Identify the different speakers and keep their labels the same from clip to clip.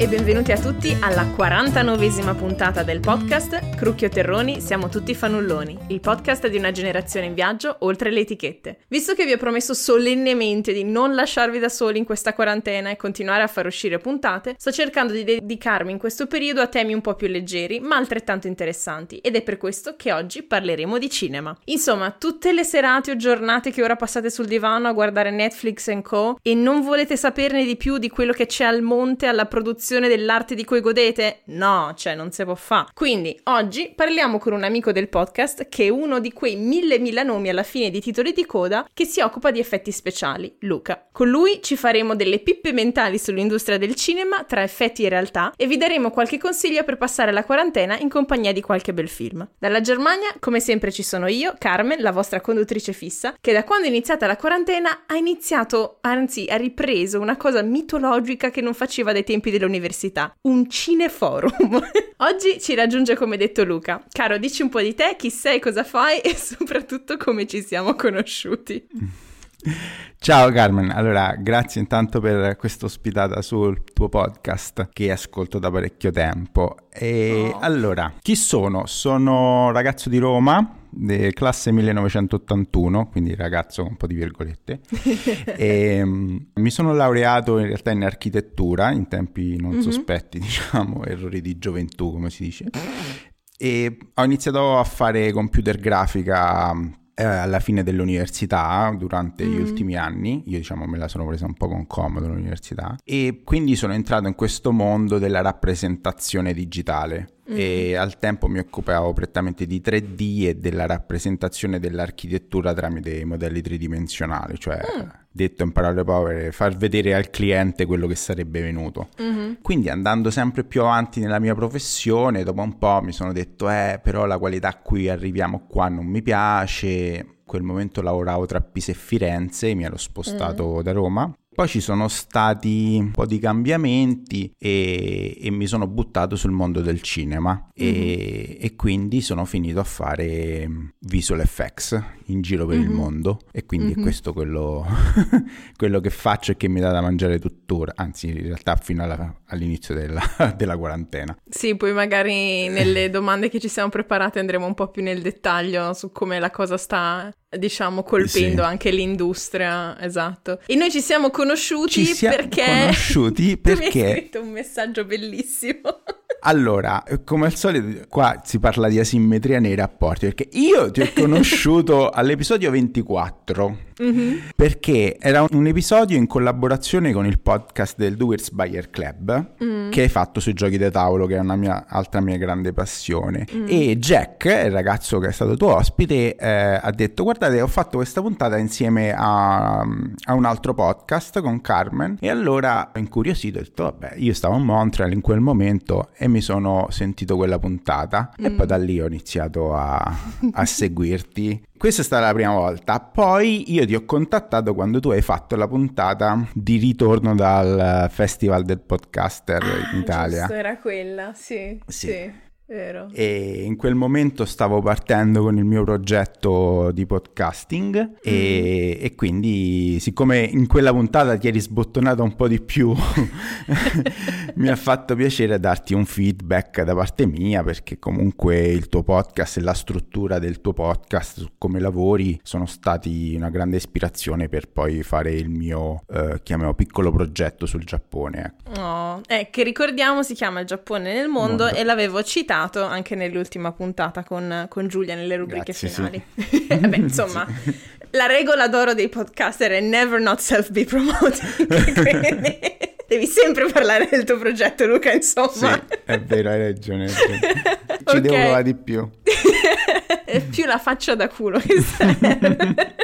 Speaker 1: E benvenuti a tutti alla 49esima puntata del podcast Crucchio Terroni, siamo tutti fanulloni, il podcast di una generazione in viaggio oltre le etichette. Visto che vi ho promesso solennemente di non lasciarvi da soli in questa quarantena e continuare a far uscire puntate, sto cercando di dedicarmi in questo periodo a temi un po' più leggeri, ma altrettanto interessanti, ed è per questo che oggi parleremo di cinema. Insomma, tutte le serate o giornate che ora passate sul divano a guardare Netflix Co. e non volete saperne di più di quello che c'è al monte alla produzione dell'arte di cui godete? No, cioè non si può fare. Quindi oggi parliamo con un amico del podcast che è uno di quei mille mila nomi alla fine di titoli di coda che si occupa di effetti speciali, Luca. Con lui ci faremo delle pippe mentali sull'industria del cinema tra effetti e realtà e vi daremo qualche consiglio per passare la quarantena in compagnia di qualche bel film. Dalla Germania, come sempre ci sono io, Carmen, la vostra conduttrice fissa, che da quando è iniziata la quarantena ha iniziato, anzi ha ripreso una cosa mitologica che non faceva dai tempi dell'università, un cineforum. Oggi ci raggiunge come detto Luca. Caro, dici un po' di te, chi sei, cosa fai e soprattutto come ci siamo conosciuti.
Speaker 2: Ciao Carmen, allora grazie intanto per questa ospitata sul tuo podcast che ascolto da parecchio tempo. E oh. allora, chi sono? Sono ragazzo di Roma, classe 1981, quindi ragazzo con un po' di virgolette. e, um, mi sono laureato in realtà in architettura, in tempi non mm-hmm. sospetti, diciamo, errori di gioventù, come si dice. E ho iniziato a fare computer grafica eh, alla fine dell'università, durante mm. gli ultimi anni, io diciamo me la sono presa un po' con comodo l'università, e quindi sono entrato in questo mondo della rappresentazione digitale. Mm. E al tempo mi occupavo prettamente di 3D e della rappresentazione dell'architettura tramite i modelli tridimensionali, cioè mm. Detto in parole povere, far vedere al cliente quello che sarebbe venuto. Mm-hmm. Quindi andando sempre più avanti nella mia professione, dopo un po' mi sono detto, eh, però la qualità a cui arriviamo qua non mi piace. In quel momento lavoravo tra Pisa e Firenze, mi ero spostato mm. da Roma poi ci sono stati un po' di cambiamenti e, e mi sono buttato sul mondo del cinema mm-hmm. e, e, quindi sono finito a fare visual effects in giro per mm-hmm. il mondo e quindi mm-hmm. è questo quello, quello, che faccio e che mi dà da mangiare tuttora, anzi in realtà fino alla, all'inizio della, della, quarantena.
Speaker 1: Sì, poi magari nelle domande che ci siamo preparate andremo un po' più nel dettaglio su come la cosa sta diciamo colpendo sì. anche l'industria, esatto. E noi ci siamo conosciuti
Speaker 2: ci siamo
Speaker 1: perché
Speaker 2: conosciuti perché
Speaker 1: mi hai scritto un messaggio bellissimo.
Speaker 2: Allora, come al solito, qua si parla di asimmetria nei rapporti, perché io ti ho conosciuto all'episodio 24, mm-hmm. perché era un episodio in collaborazione con il podcast del Doers Buyer Club, mm. che hai fatto sui giochi da tavolo, che è una mia, altra mia grande passione. Mm. E Jack, il ragazzo che è stato tuo ospite, eh, ha detto, guardate, ho fatto questa puntata insieme a, a un altro podcast con Carmen, e allora, incuriosito, ho detto, vabbè, io stavo a Montreal in quel momento e mi sono sentito quella puntata mm. e poi da lì ho iniziato a, a seguirti. Questa è stata la prima volta. Poi io ti ho contattato quando tu hai fatto la puntata di ritorno dal Festival del Podcaster
Speaker 1: ah,
Speaker 2: in Italia.
Speaker 1: Giusto, era quella, sì.
Speaker 2: Sì.
Speaker 1: sì. Vero.
Speaker 2: E in quel momento stavo partendo con il mio progetto di podcasting e, mm. e, quindi siccome in quella puntata ti eri sbottonata un po' di più mi ha fatto piacere darti un feedback da parte mia perché comunque il tuo podcast e la struttura del tuo podcast su come lavori sono stati una grande ispirazione per poi fare il mio eh, chiamiamo piccolo progetto sul Giappone.
Speaker 1: Ecco. Oh, eh, che ricordiamo si chiama Il Giappone nel mondo, mondo. e l'avevo citato citato anche nell'ultima puntata con, con Giulia nelle rubriche Grazie, finali. Sì. Beh, insomma, la regola d'oro dei podcaster è never not self be promoting. quindi devi sempre parlare del tuo progetto, Luca, insomma.
Speaker 2: Sì, è vero, hai ragione. Ci okay. devo provare di più.
Speaker 1: più la faccia da culo che serve.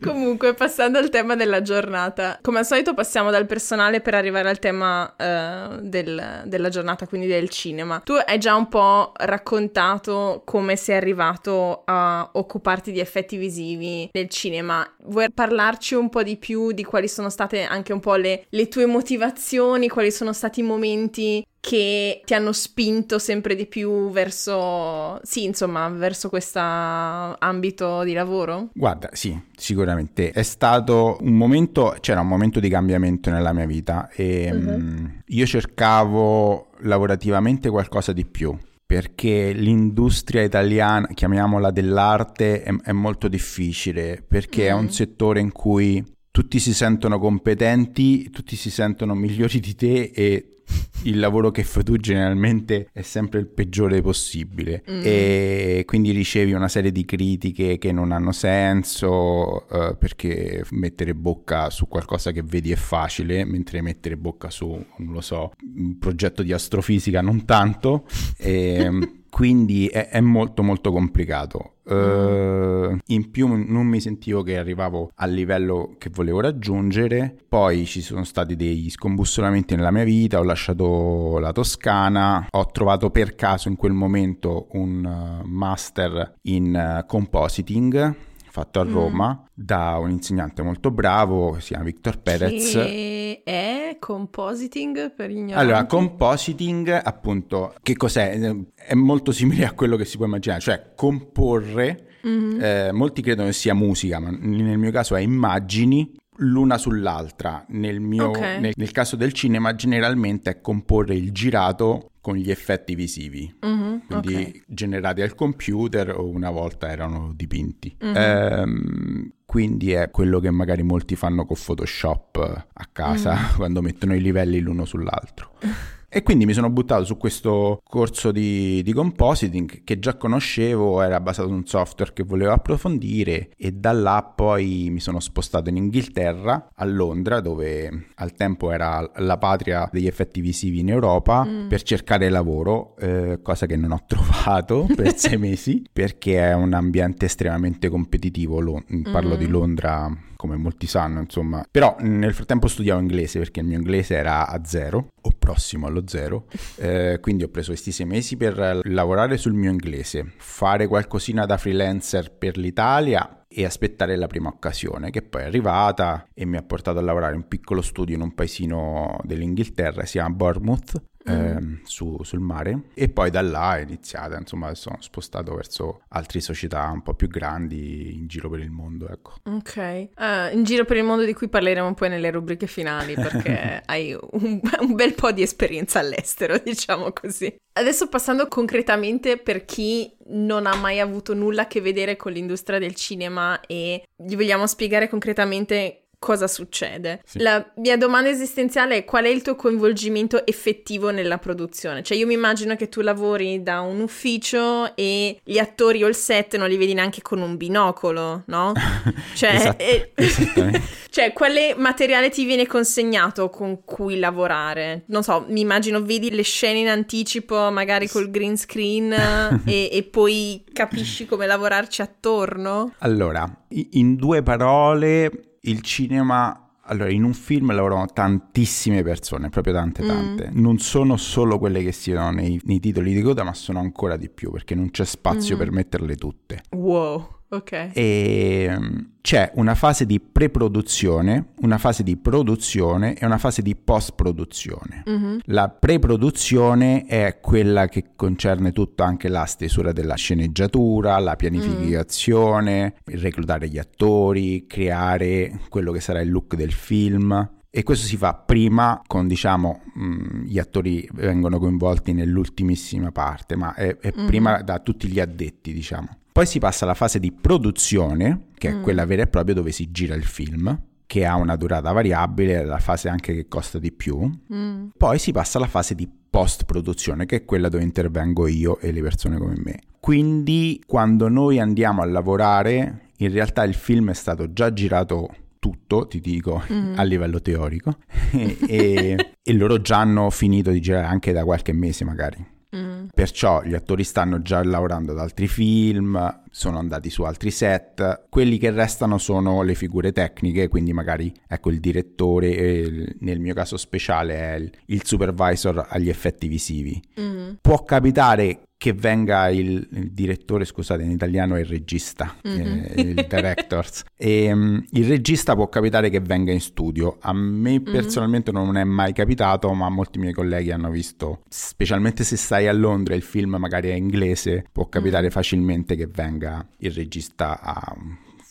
Speaker 1: Comunque, passando al tema della giornata, come al solito passiamo dal personale per arrivare al tema uh, del, della giornata, quindi del cinema. Tu hai già un po' raccontato come sei arrivato a occuparti di effetti visivi nel cinema. Vuoi parlarci un po' di più di quali sono state anche un po' le, le tue motivazioni, quali sono stati i momenti che ti hanno spinto sempre di più verso, sì, insomma, verso questo ambito di lavoro?
Speaker 2: Guarda, sì, sicuramente. È stato un momento, c'era un momento di cambiamento nella mia vita e uh-huh. mh, io cercavo lavorativamente qualcosa di più perché l'industria italiana, chiamiamola dell'arte, è, è molto difficile, perché mm. è un mm. settore in cui tutti si sentono competenti, tutti si sentono migliori di te e il lavoro che fai tu generalmente è sempre il peggiore possibile mm. e quindi ricevi una serie di critiche che non hanno senso uh, perché mettere bocca su qualcosa che vedi è facile mentre mettere bocca su, non lo so, un progetto di astrofisica non tanto e quindi è, è, molto molto complicato. Uh, in più non mi sentivo che arrivavo al livello che volevo raggiungere, poi ci sono stati degli scombussolamenti nella mia vita, ho lasciato la Toscana, ho trovato per caso in quel momento un uh, master in uh, compositing fatto a mm. Roma mm. da un insegnante molto bravo, si chiama Victor Perez.
Speaker 1: Che è compositing per ignoranti?
Speaker 2: Allora, compositing appunto, che cos'è? È molto simile a quello che si può immaginare, cioè comporre, mm-hmm. eh, molti credono che sia musica, ma nel mio caso è immagini l'una sull'altra. Nel, mio, okay. nel, nel, caso del cinema, generalmente è comporre il girato con gli effetti visivi, mm-hmm, quindi okay. generati al computer o una volta erano dipinti. Mm-hmm. Ehm, quindi è quello che magari molti fanno con Photoshop a casa mm. quando mettono i livelli l'uno sull'altro. E quindi mi sono buttato su questo corso di, di, compositing che già conoscevo, era basato su un software che volevo approfondire e da là poi mi sono spostato in Inghilterra, a Londra, dove al tempo era la patria degli effetti visivi in Europa, mm. per cercare lavoro, eh, cosa che non ho trovato per sei mesi, perché è un ambiente estremamente competitivo, Lo- parlo mm. di Londra come molti sanno, insomma. Però nel frattempo studiavo inglese perché il mio inglese era a zero o prossimo allo zero, eh, quindi ho preso questi sei mesi per lavorare sul mio inglese, fare qualcosina da freelancer per l'Italia e aspettare la prima occasione che poi è arrivata e mi ha portato a lavorare in un piccolo studio in un paesino dell'Inghilterra, si chiama Bournemouth, eh, su, sul mare e poi da là è iniziata, insomma sono spostato verso altre società un po' più grandi in giro per il mondo, ecco.
Speaker 1: Ok, uh, in giro per il mondo di cui parleremo poi nelle rubriche finali perché hai un, un bel po' di esperienza all'estero, diciamo così. Adesso passando concretamente per chi non ha mai avuto nulla a che vedere con l'industria del cinema e gli vogliamo spiegare concretamente cosa succede. Sì. La mia domanda esistenziale è qual è il tuo coinvolgimento effettivo nella produzione? Cioè io mi immagino che tu lavori da un ufficio e gli attori o il set non li vedi neanche con un binocolo, no? Cioè, esatto, eh, cioè quale materiale ti viene consegnato con cui lavorare? Non so, mi immagino vedi le scene in anticipo, magari col green screen e, e poi capisci come lavorarci attorno?
Speaker 2: Allora, in due parole il cinema allora, in un film lavorano tantissime persone, proprio tante, mm. tante. Mm. Non sono solo quelle che si vedono nei, nei, titoli di coda, ma sono ancora di più perché non c'è spazio mm. per metterle tutte.
Speaker 1: Wow. Ok.
Speaker 2: E ehm, c'è una fase di pre-produzione, una fase di produzione e una fase di post-produzione. Mm-hmm. La pre-produzione è quella che concerne tutta anche la stesura della sceneggiatura, la pianificazione, mm. reclutare gli attori, creare quello che sarà il look del film. E questo si fa prima con, diciamo, mm, gli attori vengono coinvolti nell'ultimissima parte, ma è, è mm-hmm. prima da tutti gli addetti, diciamo. Poi si passa alla fase di produzione, che è mm. quella vera e propria dove si gira il film, che ha una durata variabile, la fase anche che costa di più. Mm. Poi si passa alla fase di post-produzione, che è quella dove intervengo io e le persone come me. Quindi quando noi andiamo a lavorare, in realtà il film è stato già girato tutto, ti dico, mm. a livello teorico, e, e, e loro già hanno finito di girare anche da qualche mese magari. Mm. Perciò gli attori stanno già lavorando ad altri film, sono andati su altri set, quelli che restano sono le figure tecniche, quindi magari ecco il direttore, il, nel mio caso speciale è il, il supervisor agli effetti visivi. Mm. Può capitare che venga il, il, direttore, scusate, in italiano è il regista, mm-hmm. eh, il directors. e, um, il regista può capitare che venga in studio. A me mm-hmm. personalmente non è mai capitato, ma molti miei colleghi hanno visto, specialmente se stai a Londra e il film magari è inglese, può capitare mm-hmm. facilmente che venga il regista a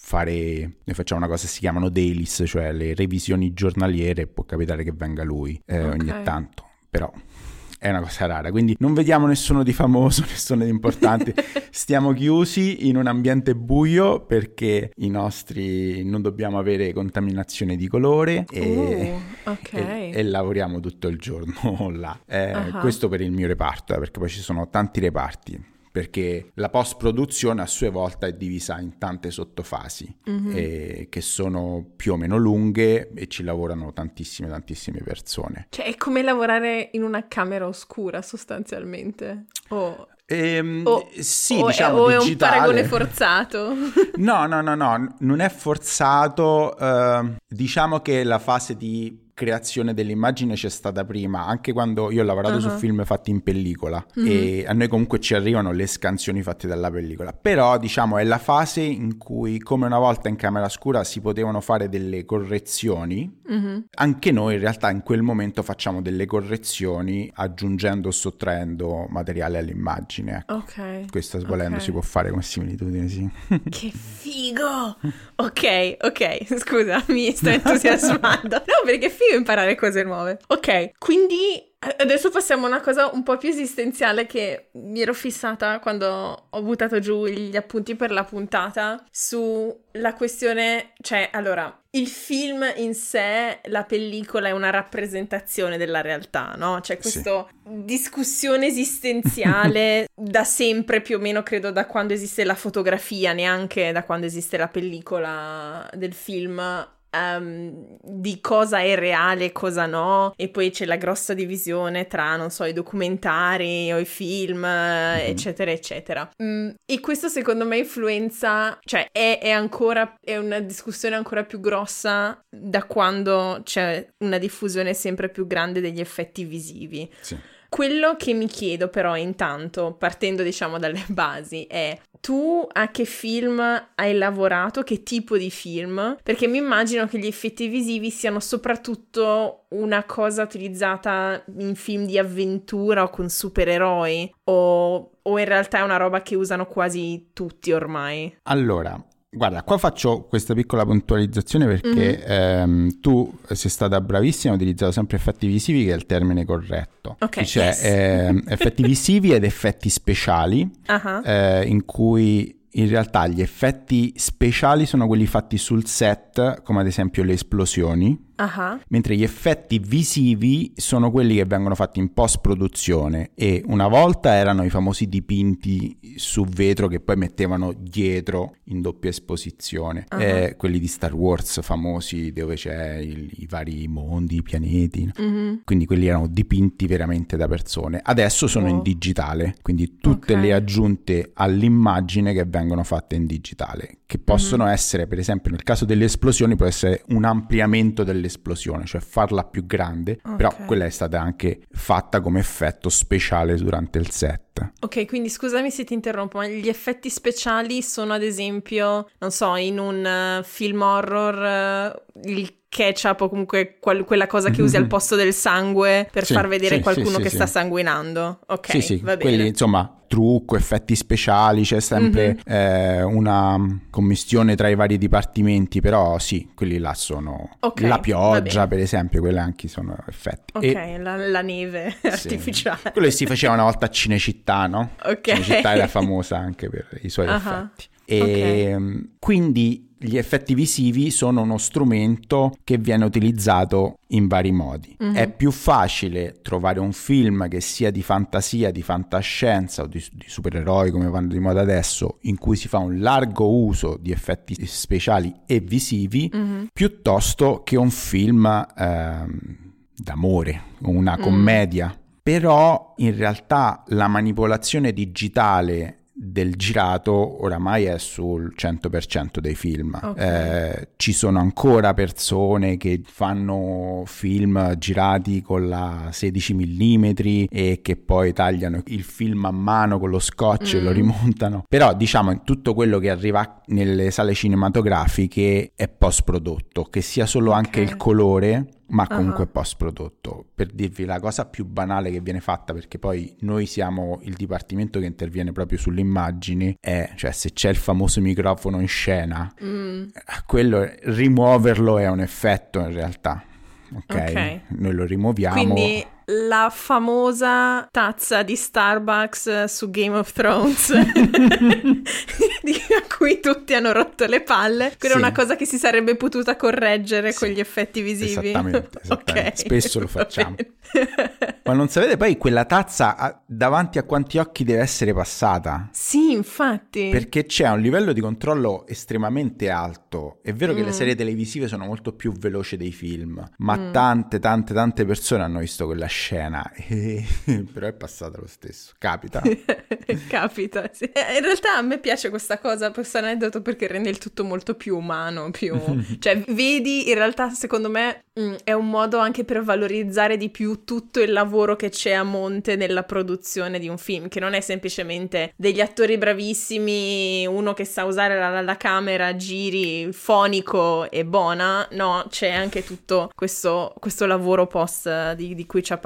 Speaker 2: fare, noi facciamo una cosa che si chiamano dailies, cioè le revisioni giornaliere, può capitare che venga lui eh, okay. ogni tanto, però è una cosa rara, quindi non vediamo nessuno di famoso, nessuno di importante, stiamo chiusi in un ambiente buio perché i nostri non dobbiamo avere contaminazione di colore e,
Speaker 1: uh, okay.
Speaker 2: e, e lavoriamo tutto il giorno là. Eh, uh-huh. Questo per il mio reparto, eh, perché poi ci sono tanti reparti perché la post-produzione a sua volta è divisa in tante sottofasi mm-hmm. eh, che sono più o meno lunghe e ci lavorano tantissime, tantissime persone.
Speaker 1: Cioè è come lavorare in una camera oscura sostanzialmente. Oh.
Speaker 2: Ehm,
Speaker 1: o,
Speaker 2: sì,
Speaker 1: o
Speaker 2: diciamo
Speaker 1: è,
Speaker 2: o
Speaker 1: è un paragone forzato?
Speaker 2: no, no, no, no, non è forzato. Uh, diciamo che la fase di creazione dell'immagine c'è stata prima, anche quando io ho lavorato uh-huh. su film fatti in pellicola uh-huh. e a noi comunque ci arrivano le scansioni fatte dalla pellicola, però diciamo è la fase in cui come una volta in camera scura si potevano fare delle correzioni, uh-huh. anche noi in realtà in quel momento facciamo delle correzioni aggiungendo o sottraendo materiale all'immagine. Ecco.
Speaker 1: Ok.
Speaker 2: Questo svolendo
Speaker 1: okay.
Speaker 2: si può fare come similitudine, sì.
Speaker 1: che figo! ok, ok, scusa, mi sto entusiasmando. no, perché figo figo imparare cose nuove. Ok, quindi adesso passiamo a una cosa un po' più esistenziale che mi ero fissata quando ho buttato giù gli appunti per la puntata sulla questione, cioè, allora, il film in sé, la pellicola è una rappresentazione della realtà, no? C'è questa sì. discussione esistenziale da sempre, più o meno credo da quando esiste la fotografia, neanche da quando esiste la pellicola del film um, di cosa è reale e cosa no, e poi c'è la grossa divisione tra, non so, i documentari o i film, mm-hmm. eccetera, eccetera. Mm, e questo secondo me influenza, cioè è, è ancora, è una discussione ancora più grossa da quando c'è una diffusione sempre più grande degli effetti visivi.
Speaker 2: Sì.
Speaker 1: Quello che mi chiedo però intanto, partendo diciamo dalle basi, è tu a che film hai lavorato, che tipo di film? Perché mi immagino che gli effetti visivi siano soprattutto una cosa utilizzata in film di avventura o con supereroi, o, o in realtà è una roba che usano quasi tutti ormai.
Speaker 2: Allora, Guarda, qua faccio questa piccola puntualizzazione perché mm-hmm. ehm, tu sei stata bravissima, hai utilizzato sempre effetti visivi che è il termine corretto.
Speaker 1: Ok.
Speaker 2: Cioè
Speaker 1: yes.
Speaker 2: eh, effetti visivi ed effetti speciali
Speaker 1: uh-huh.
Speaker 2: eh, in cui in realtà gli effetti speciali sono quelli fatti sul set, come ad esempio le esplosioni,
Speaker 1: Uh-huh.
Speaker 2: Mentre gli effetti visivi sono quelli che vengono fatti in post produzione e una volta erano i famosi dipinti su vetro che poi mettevano dietro in doppia esposizione, uh-huh. eh, quelli di Star Wars famosi dove c'è il, i vari mondi, i pianeti,
Speaker 1: uh-huh.
Speaker 2: quindi quelli erano dipinti veramente da persone. Adesso sono oh. in digitale, quindi tutte okay. le aggiunte all'immagine che vengono fatte in digitale, che possono essere per esempio nel caso delle esplosioni può essere un ampliamento delle dell'esplosione, cioè farla più grande, okay. però quella è stata anche fatta come effetto speciale durante il set.
Speaker 1: Ok, quindi scusami se ti interrompo, ma gli effetti speciali sono ad esempio, non so, in un uh, film horror uh, il ketchup o comunque qual- quella cosa che usi al posto del sangue per
Speaker 2: sì,
Speaker 1: far vedere
Speaker 2: sì,
Speaker 1: qualcuno
Speaker 2: sì,
Speaker 1: che sta sanguinando. Ok,
Speaker 2: sì, sì,
Speaker 1: va
Speaker 2: quelli
Speaker 1: bene.
Speaker 2: insomma trucco, effetti speciali, c'è sempre mm-hmm. eh, una commistione tra i vari dipartimenti, però sì, quelli là sono
Speaker 1: okay,
Speaker 2: la pioggia per esempio, quelli anche sono effetti.
Speaker 1: Ok, e... la, la, neve artificiale.
Speaker 2: Quello che si faceva una volta a Cinecittà, no?
Speaker 1: Ok.
Speaker 2: Cinecittà era famosa anche per i suoi uh-huh. effetti. E
Speaker 1: okay.
Speaker 2: quindi gli effetti visivi sono uno strumento che viene utilizzato in vari modi.
Speaker 1: Mm-hmm.
Speaker 2: È più facile trovare un film che sia di fantasia, di fantascienza o di, di, supereroi come vanno di moda adesso, in cui si fa un largo uso di effetti speciali e visivi,
Speaker 1: mm-hmm.
Speaker 2: piuttosto che un film ehm, d'amore, una
Speaker 1: mm.
Speaker 2: Però in realtà la manipolazione digitale del girato oramai è sul 100% dei film.
Speaker 1: Okay.
Speaker 2: Eh, ci sono ancora persone che fanno film girati con la 16 mm e che poi tagliano il film a mano con lo scotch mm. e lo mm. rimontano. Però diciamo tutto quello che arriva nelle sale cinematografiche è post prodotto, che sia solo okay. anche il colore ma comunque uh-huh. post prodotto. Per dirvi la cosa più banale che viene fatta, perché poi noi siamo il dipartimento che interviene proprio sulle immagini, è cioè se c'è il famoso microfono in scena, mm. quello rimuoverlo è un effetto in realtà. Okay? ok, noi lo rimuoviamo.
Speaker 1: Quindi la famosa tazza di Starbucks su Game of Thrones a cui tutti hanno rotto le palle. Quella sì. è una cosa che si sarebbe potuta correggere sì. con gli effetti visivi.
Speaker 2: Esattamente, esattamente. Okay. spesso lo facciamo. Ma non sapete poi quella tazza davanti a quanti occhi deve essere passata?
Speaker 1: Sì, infatti.
Speaker 2: Perché c'è un livello di controllo estremamente alto. È vero mm. che le mm. serie televisive sono molto più veloci dei film, ma mm. tante, tante, tante persone hanno visto quella scena, però è passata lo stesso. Capita.
Speaker 1: Capita, sì. Eh, in realtà a me piace questa cosa, questo aneddoto, perché rende il tutto molto più umano, più... cioè, vedi, in realtà, secondo me, mm, è un modo anche per valorizzare di più tutto il lavoro che c'è a monte nella produzione di un film, che non è semplicemente degli attori bravissimi, uno che sa usare la, la camera, giri, fonico e buona, no, c'è anche tutto questo, questo lavoro post di, di cui ci ha parlato.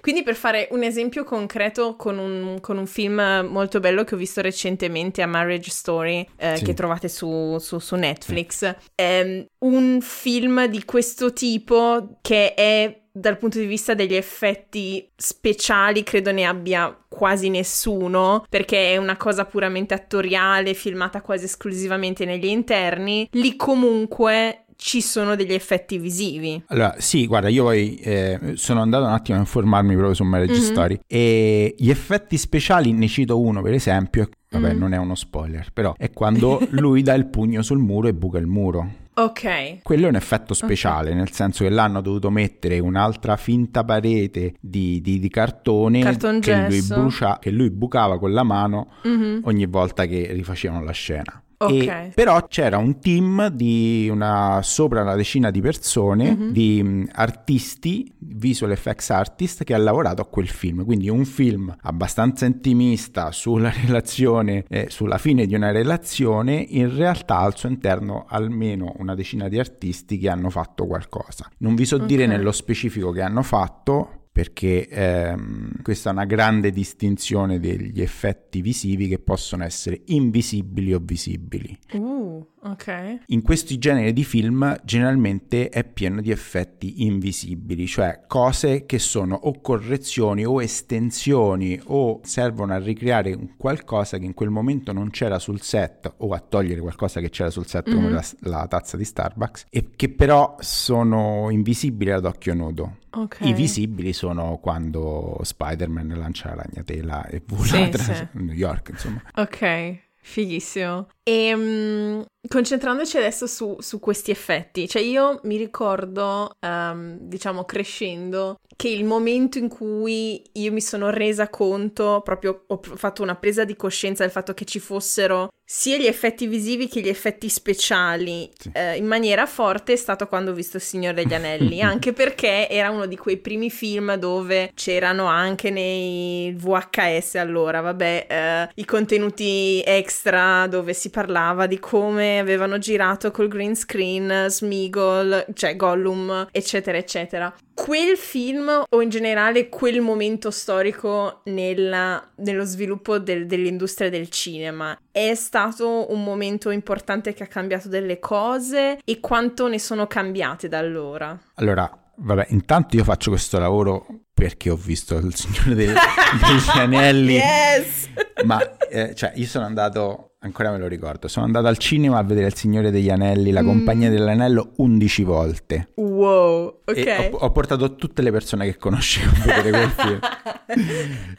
Speaker 1: Quindi per fare un esempio concreto con un, con un, film molto bello che ho visto recentemente a Marriage Story, eh, sì. che trovate su, su, su Netflix, è un film di questo tipo che è dal punto di vista degli effetti speciali credo ne abbia quasi nessuno perché è una cosa puramente attoriale filmata quasi esclusivamente negli interni. Lì comunque ci sono degli effetti visivi.
Speaker 2: Allora, sì, guarda, io poi eh, sono andato un attimo a informarmi proprio su Marriage mm-hmm. Story e gli effetti speciali, ne cito uno per esempio, vabbè mm. non è uno spoiler, però è quando lui dà il pugno sul muro e buca il muro.
Speaker 1: Ok.
Speaker 2: Quello è un effetto speciale, okay. nel senso che l'hanno dovuto mettere un'altra finta parete di, di, di cartone che lui, brucia, che lui, bucava con la mano mm-hmm. ogni volta che rifacevano la scena.
Speaker 1: Okay.
Speaker 2: però c'era un team di una, sopra una decina di persone, mm-hmm. di um, artisti, visual effects artist, che ha lavorato a quel film. Quindi un film abbastanza intimista sulla relazione, eh, sulla fine di una relazione, in realtà al suo interno almeno una decina di artisti che hanno fatto qualcosa. Non vi so okay. dire nello specifico che hanno fatto, perché ehm, questa è una grande distinzione degli effetti visivi che possono essere invisibili o visibili.
Speaker 1: Uh, ok.
Speaker 2: In questi generi di film generalmente è pieno di effetti invisibili, cioè cose che sono o correzioni o estensioni o servono a ricreare qualcosa che in quel momento non c'era sul set o a togliere qualcosa che c'era sul set mm-hmm. come la, la tazza di Starbucks e che però sono invisibili ad occhio nudo.
Speaker 1: Okay.
Speaker 2: I visibili sono quando Spider-Man lancia la ragnatela e vola sì, sì. New York, insomma.
Speaker 1: Ok, fighissimo. E um, concentrandoci adesso su, su, questi effetti, cioè io mi ricordo, um, diciamo, crescendo, che il momento in cui io mi sono resa conto, proprio ho fatto una presa di coscienza del fatto che ci fossero sia gli effetti visivi che gli effetti speciali sì. eh, in maniera forte è stato quando ho visto Il Signore degli Anelli, anche perché era uno di quei primi film dove c'erano anche nei VHS allora, vabbè, eh, i contenuti extra dove si parlava di come avevano girato col green screen Smigol, cioè Gollum, eccetera, eccetera. Quel film o in generale quel momento storico nella, nello sviluppo del, dell'industria del cinema è stato un momento importante che ha cambiato delle cose e quanto ne sono cambiate da allora?
Speaker 2: Allora, vabbè, intanto io faccio questo lavoro perché ho visto il Signore dei, degli Anelli.
Speaker 1: yes!
Speaker 2: Ma, eh, cioè, io sono andato ancora me lo ricordo. Sono andato al cinema a vedere Il Signore degli Anelli, La mm. Compagnia dell'Anello, 11 volte.
Speaker 1: Wow, ok.
Speaker 2: Ho, ho, portato tutte le persone che conoscevo a vedere quel film.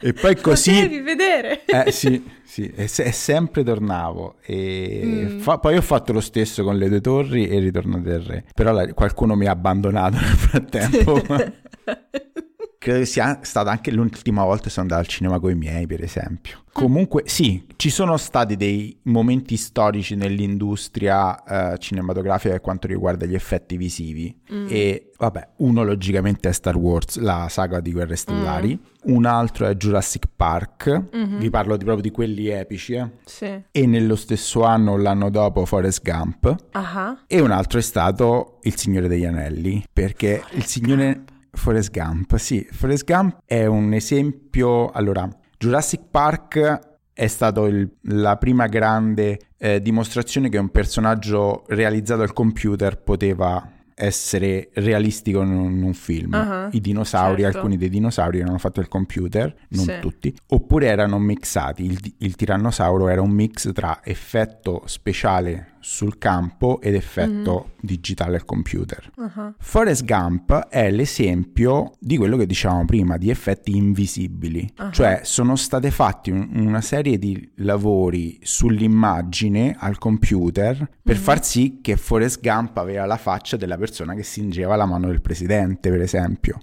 Speaker 2: e poi così... Lo
Speaker 1: devi vedere.
Speaker 2: eh sì, sì, e, se, e sempre tornavo. E mm. fa, poi ho fatto lo stesso con Le Due Torri e Ritorno del Re. Però la, qualcuno mi ha abbandonato nel frattempo. credo che sia stata anche l'ultima volta che sono andato al cinema con i miei, per esempio. Comunque, sì, ci sono stati dei momenti storici nell'industria eh, cinematografica per quanto riguarda gli effetti visivi. Mm. E vabbè, uno logicamente è Star Wars, la saga di Guerre Stellari. Mm. Un altro è Jurassic Park. Mm-hmm. Vi parlo di, proprio di quelli epici. Eh?
Speaker 1: Sì.
Speaker 2: E nello stesso anno, l'anno dopo, Forrest Gump.
Speaker 1: Uh-huh.
Speaker 2: E un altro è stato Il Signore degli Anelli. Perché Forrest il Signore. Forrest Gump, sì, Forrest Gump è un esempio. Allora, Jurassic Park è stata la prima grande eh, dimostrazione che un personaggio realizzato al computer poteva essere realistico in un, in un film. Uh-huh, I dinosauri, certo. alcuni dei dinosauri erano fatti al computer, non sì. tutti, oppure erano mixati. Il, il tirannosauro era un mix tra effetto speciale sul campo ed effetto mm. digitale al computer. Uh-huh. Forrest Gump è l'esempio di quello che dicevamo prima, di effetti invisibili, uh-huh. cioè sono state fatti un, una serie di lavori sull'immagine al computer per mm-hmm. far sì che Forrest Gump aveva la faccia della persona che stringeva la mano del presidente, per esempio.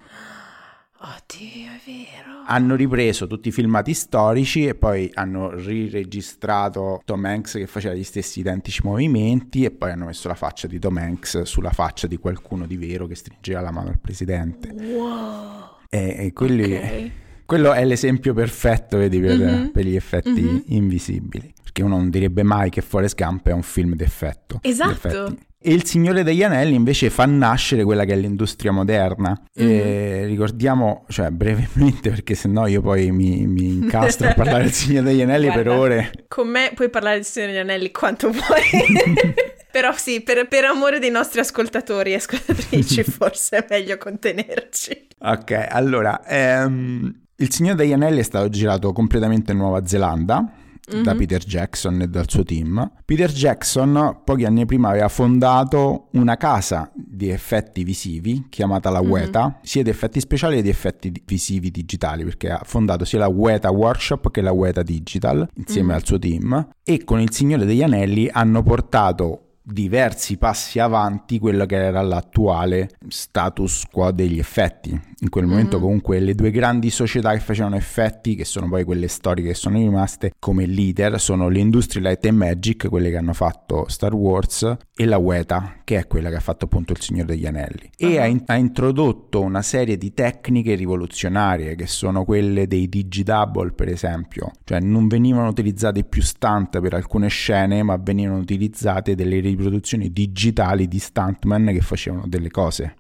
Speaker 1: Oddio, è vero.
Speaker 2: Hanno ripreso tutti i filmati storici e poi hanno riregistrato Tom Hanks che faceva gli stessi identici movimenti e poi hanno messo la faccia di Tom Hanks sulla faccia di qualcuno di vero che stringeva la mano al presidente.
Speaker 1: Wow.
Speaker 2: E, e quelli... Okay. Quello è l'esempio perfetto, vedi, per, mm-hmm. per gli effetti mm-hmm. invisibili. Perché uno non direbbe mai che Forrest Gump è un film d'effetto.
Speaker 1: Esatto.
Speaker 2: E il Signore degli Anelli invece fa nascere quella che è l'industria moderna. E ricordiamo, cioè brevemente, perché sennò io poi mi, mi incastro a parlare del Signore degli Anelli Guarda, per ore.
Speaker 1: Con me puoi parlare del Signore degli Anelli quanto vuoi. Però sì, per, per, amore dei nostri ascoltatori e ascoltatrici, forse è meglio contenerci.
Speaker 2: Ok, allora, ehm, il Signore degli Anelli è stato girato completamente in Nuova Zelanda mm-hmm. da Peter Jackson e dal suo team. Peter Jackson pochi anni prima aveva fondato una casa di effetti visivi chiamata la Weta, mm-hmm. sia di effetti speciali che di effetti visivi digitali, perché ha fondato sia la Weta Workshop che la Weta Digital insieme mm-hmm. al suo team e con il Signore degli Anelli hanno portato diversi passi avanti quello che era l'attuale status quo degli effetti. In quel momento mm. comunque le due grandi società che facevano effetti, che sono poi quelle storiche che sono rimaste come leader, sono l'Industry Light and Magic, quelle che hanno fatto Star Wars, e la Weta, che è quella che ha fatto appunto Il Signore degli Anelli. Uh-huh. E ha, in- ha, introdotto una serie di tecniche rivoluzionarie, che sono quelle dei digidouble per esempio, cioè non venivano utilizzate più stunt per alcune scene, ma venivano utilizzate delle riproduzioni digitali di stuntman che facevano delle cose.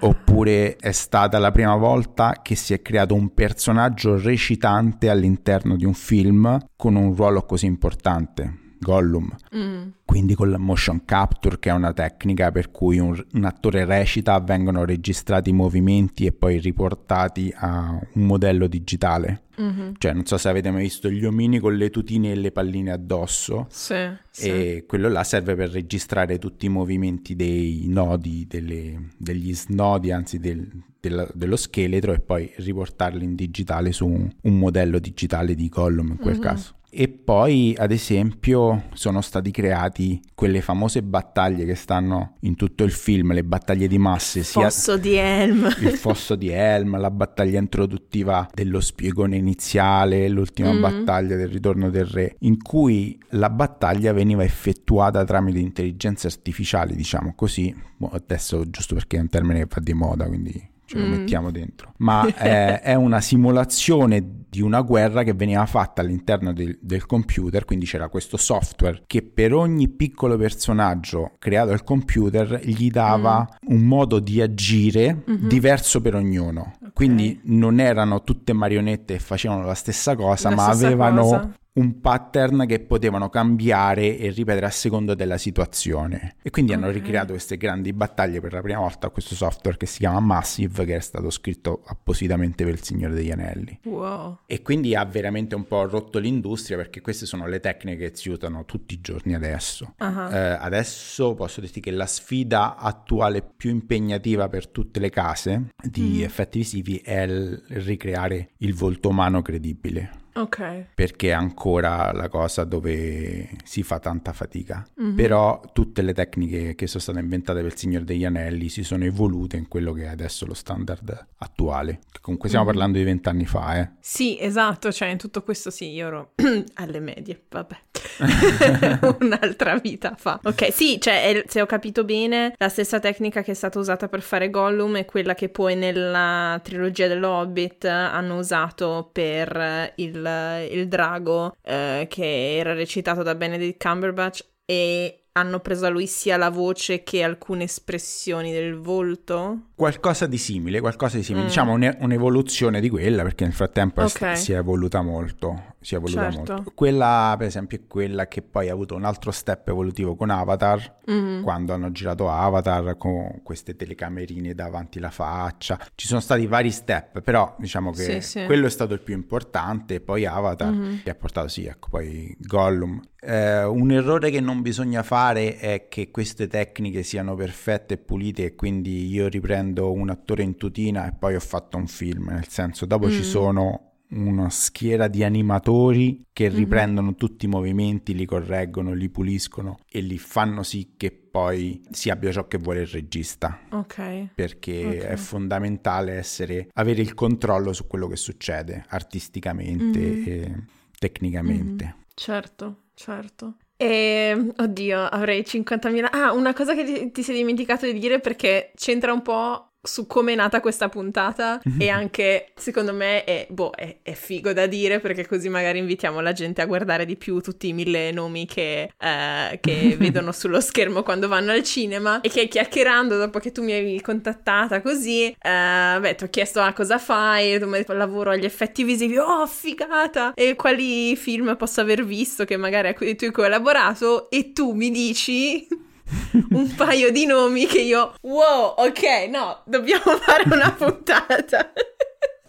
Speaker 2: Oppure è stata la prima volta che si è creato un personaggio recitante all'interno di un film con un ruolo così importante. Gollum. Mm. Quindi con la motion capture, che è una tecnica per cui un, un, attore recita, vengono registrati i movimenti e poi riportati a un modello digitale. Mm-hmm. Cioè, non so se avete mai visto gli omini con le tutine e le palline addosso.
Speaker 1: Sì.
Speaker 2: E
Speaker 1: sì.
Speaker 2: quello là serve per registrare tutti i movimenti dei nodi, delle, degli snodi, anzi del, del, dello scheletro e poi riportarli in digitale su un, un modello digitale di Gollum in quel mm-hmm. caso. E poi, ad esempio, sono stati creati quelle famose battaglie che stanno in tutto il film, le battaglie di masse.
Speaker 1: Il fosso di Helm.
Speaker 2: Il fosso di Helm, la battaglia introduttiva dello spiegone iniziale, l'ultima mm. battaglia del ritorno del re, in cui la battaglia veniva effettuata tramite intelligenze artificiali, diciamo così. Adesso, giusto perché è un termine che va di moda, quindi ce lo mm. mettiamo dentro. Ma è, è, una simulazione di una guerra che veniva fatta all'interno del, del, computer, quindi c'era questo software che per ogni piccolo personaggio creato al computer gli dava mm. un modo di agire mm-hmm. diverso per ognuno. Okay. Quindi non erano tutte marionette che facevano la stessa cosa, la ma stessa avevano cosa un pattern che potevano cambiare e ripetere a seconda della situazione. E quindi okay. hanno ricreato queste grandi battaglie per la prima volta questo software che si chiama Massive, che è stato scritto appositamente per il Signore degli Anelli.
Speaker 1: Wow.
Speaker 2: E quindi ha veramente un po' rotto l'industria perché queste sono le tecniche che si usano tutti i giorni adesso. Uh-huh. Eh, adesso posso dirti che la sfida attuale più impegnativa per tutte le case di mm. effetti visivi è il ricreare il volto umano credibile.
Speaker 1: Ok.
Speaker 2: perché è ancora la cosa dove si fa tanta fatica.
Speaker 1: Mhm.
Speaker 2: Però tutte le tecniche che sono state inventate per il Signore degli Anelli si sono evolute in quello che è adesso lo standard attuale. Che comunque stiamo
Speaker 1: Mhm.
Speaker 2: parlando di vent'anni fa, eh.
Speaker 1: Sì, esatto, cioè in tutto questo sì, io ero alle medie, vabbè. Un'altra vita fa. Ok, sì, cioè se ho capito bene, la stessa tecnica che è stata usata per fare Gollum è quella che poi nella trilogia dell'Hobbit hanno usato per eh, il, il drago eh, che era recitato da Benedict Cumberbatch e hanno preso a lui sia la voce che alcune espressioni del volto.
Speaker 2: Qualcosa di simile, qualcosa di simile.
Speaker 1: Mm.
Speaker 2: Diciamo un- un'evoluzione di quella, perché nel frattempo è
Speaker 1: Ok.
Speaker 2: sta- si è evoluta molto. Si è evoluta
Speaker 1: Certo.
Speaker 2: molto. Quella, per esempio, è quella che poi ha avuto un altro step evolutivo con Avatar,
Speaker 1: Mhm.
Speaker 2: quando hanno girato Avatar con queste telecamerine davanti alla faccia. Ci sono stati vari step, però diciamo che
Speaker 1: Sì, sì.
Speaker 2: quello è stato il più importante. Poi Avatar
Speaker 1: Mhm.
Speaker 2: che ha portato, sì, ecco, poi Gollum. Eh, un errore che non bisogna fare è che queste tecniche siano perfette e pulite e quindi io riprendo un attore in tutina e poi ho fatto un film, nel senso dopo ci
Speaker 1: Mm.
Speaker 2: sono una schiera di animatori che
Speaker 1: Mhm.
Speaker 2: riprendono tutti i movimenti, li correggono, li puliscono e li fanno sì che poi si abbia ciò che vuole il regista
Speaker 1: Ok.
Speaker 2: perché
Speaker 1: Ok.
Speaker 2: è fondamentale essere, avere il controllo su quello che succede artisticamente
Speaker 1: Mhm.
Speaker 2: e tecnicamente.
Speaker 1: Certo, certo. E, oddio, avrei 50.000... Ah, una cosa che ti, ti sei dimenticato di dire perché c'entra un po' su come è nata questa puntata e anche, secondo me, è, boh, è, è figo da dire perché così magari invitiamo la gente a guardare di più tutti i mille nomi che, eh, che vedono sullo schermo quando vanno al cinema e che chiacchierando dopo che tu mi avevi contattata così, eh, beh, ti ho chiesto ah, cosa fai, tu mi hai detto lavoro agli effetti visivi, oh figata, e quali film posso aver visto che magari a cui tu hai collaborato? E tu mi dici un paio di nomi che io, wow, ok, no, dobbiamo fare una puntata.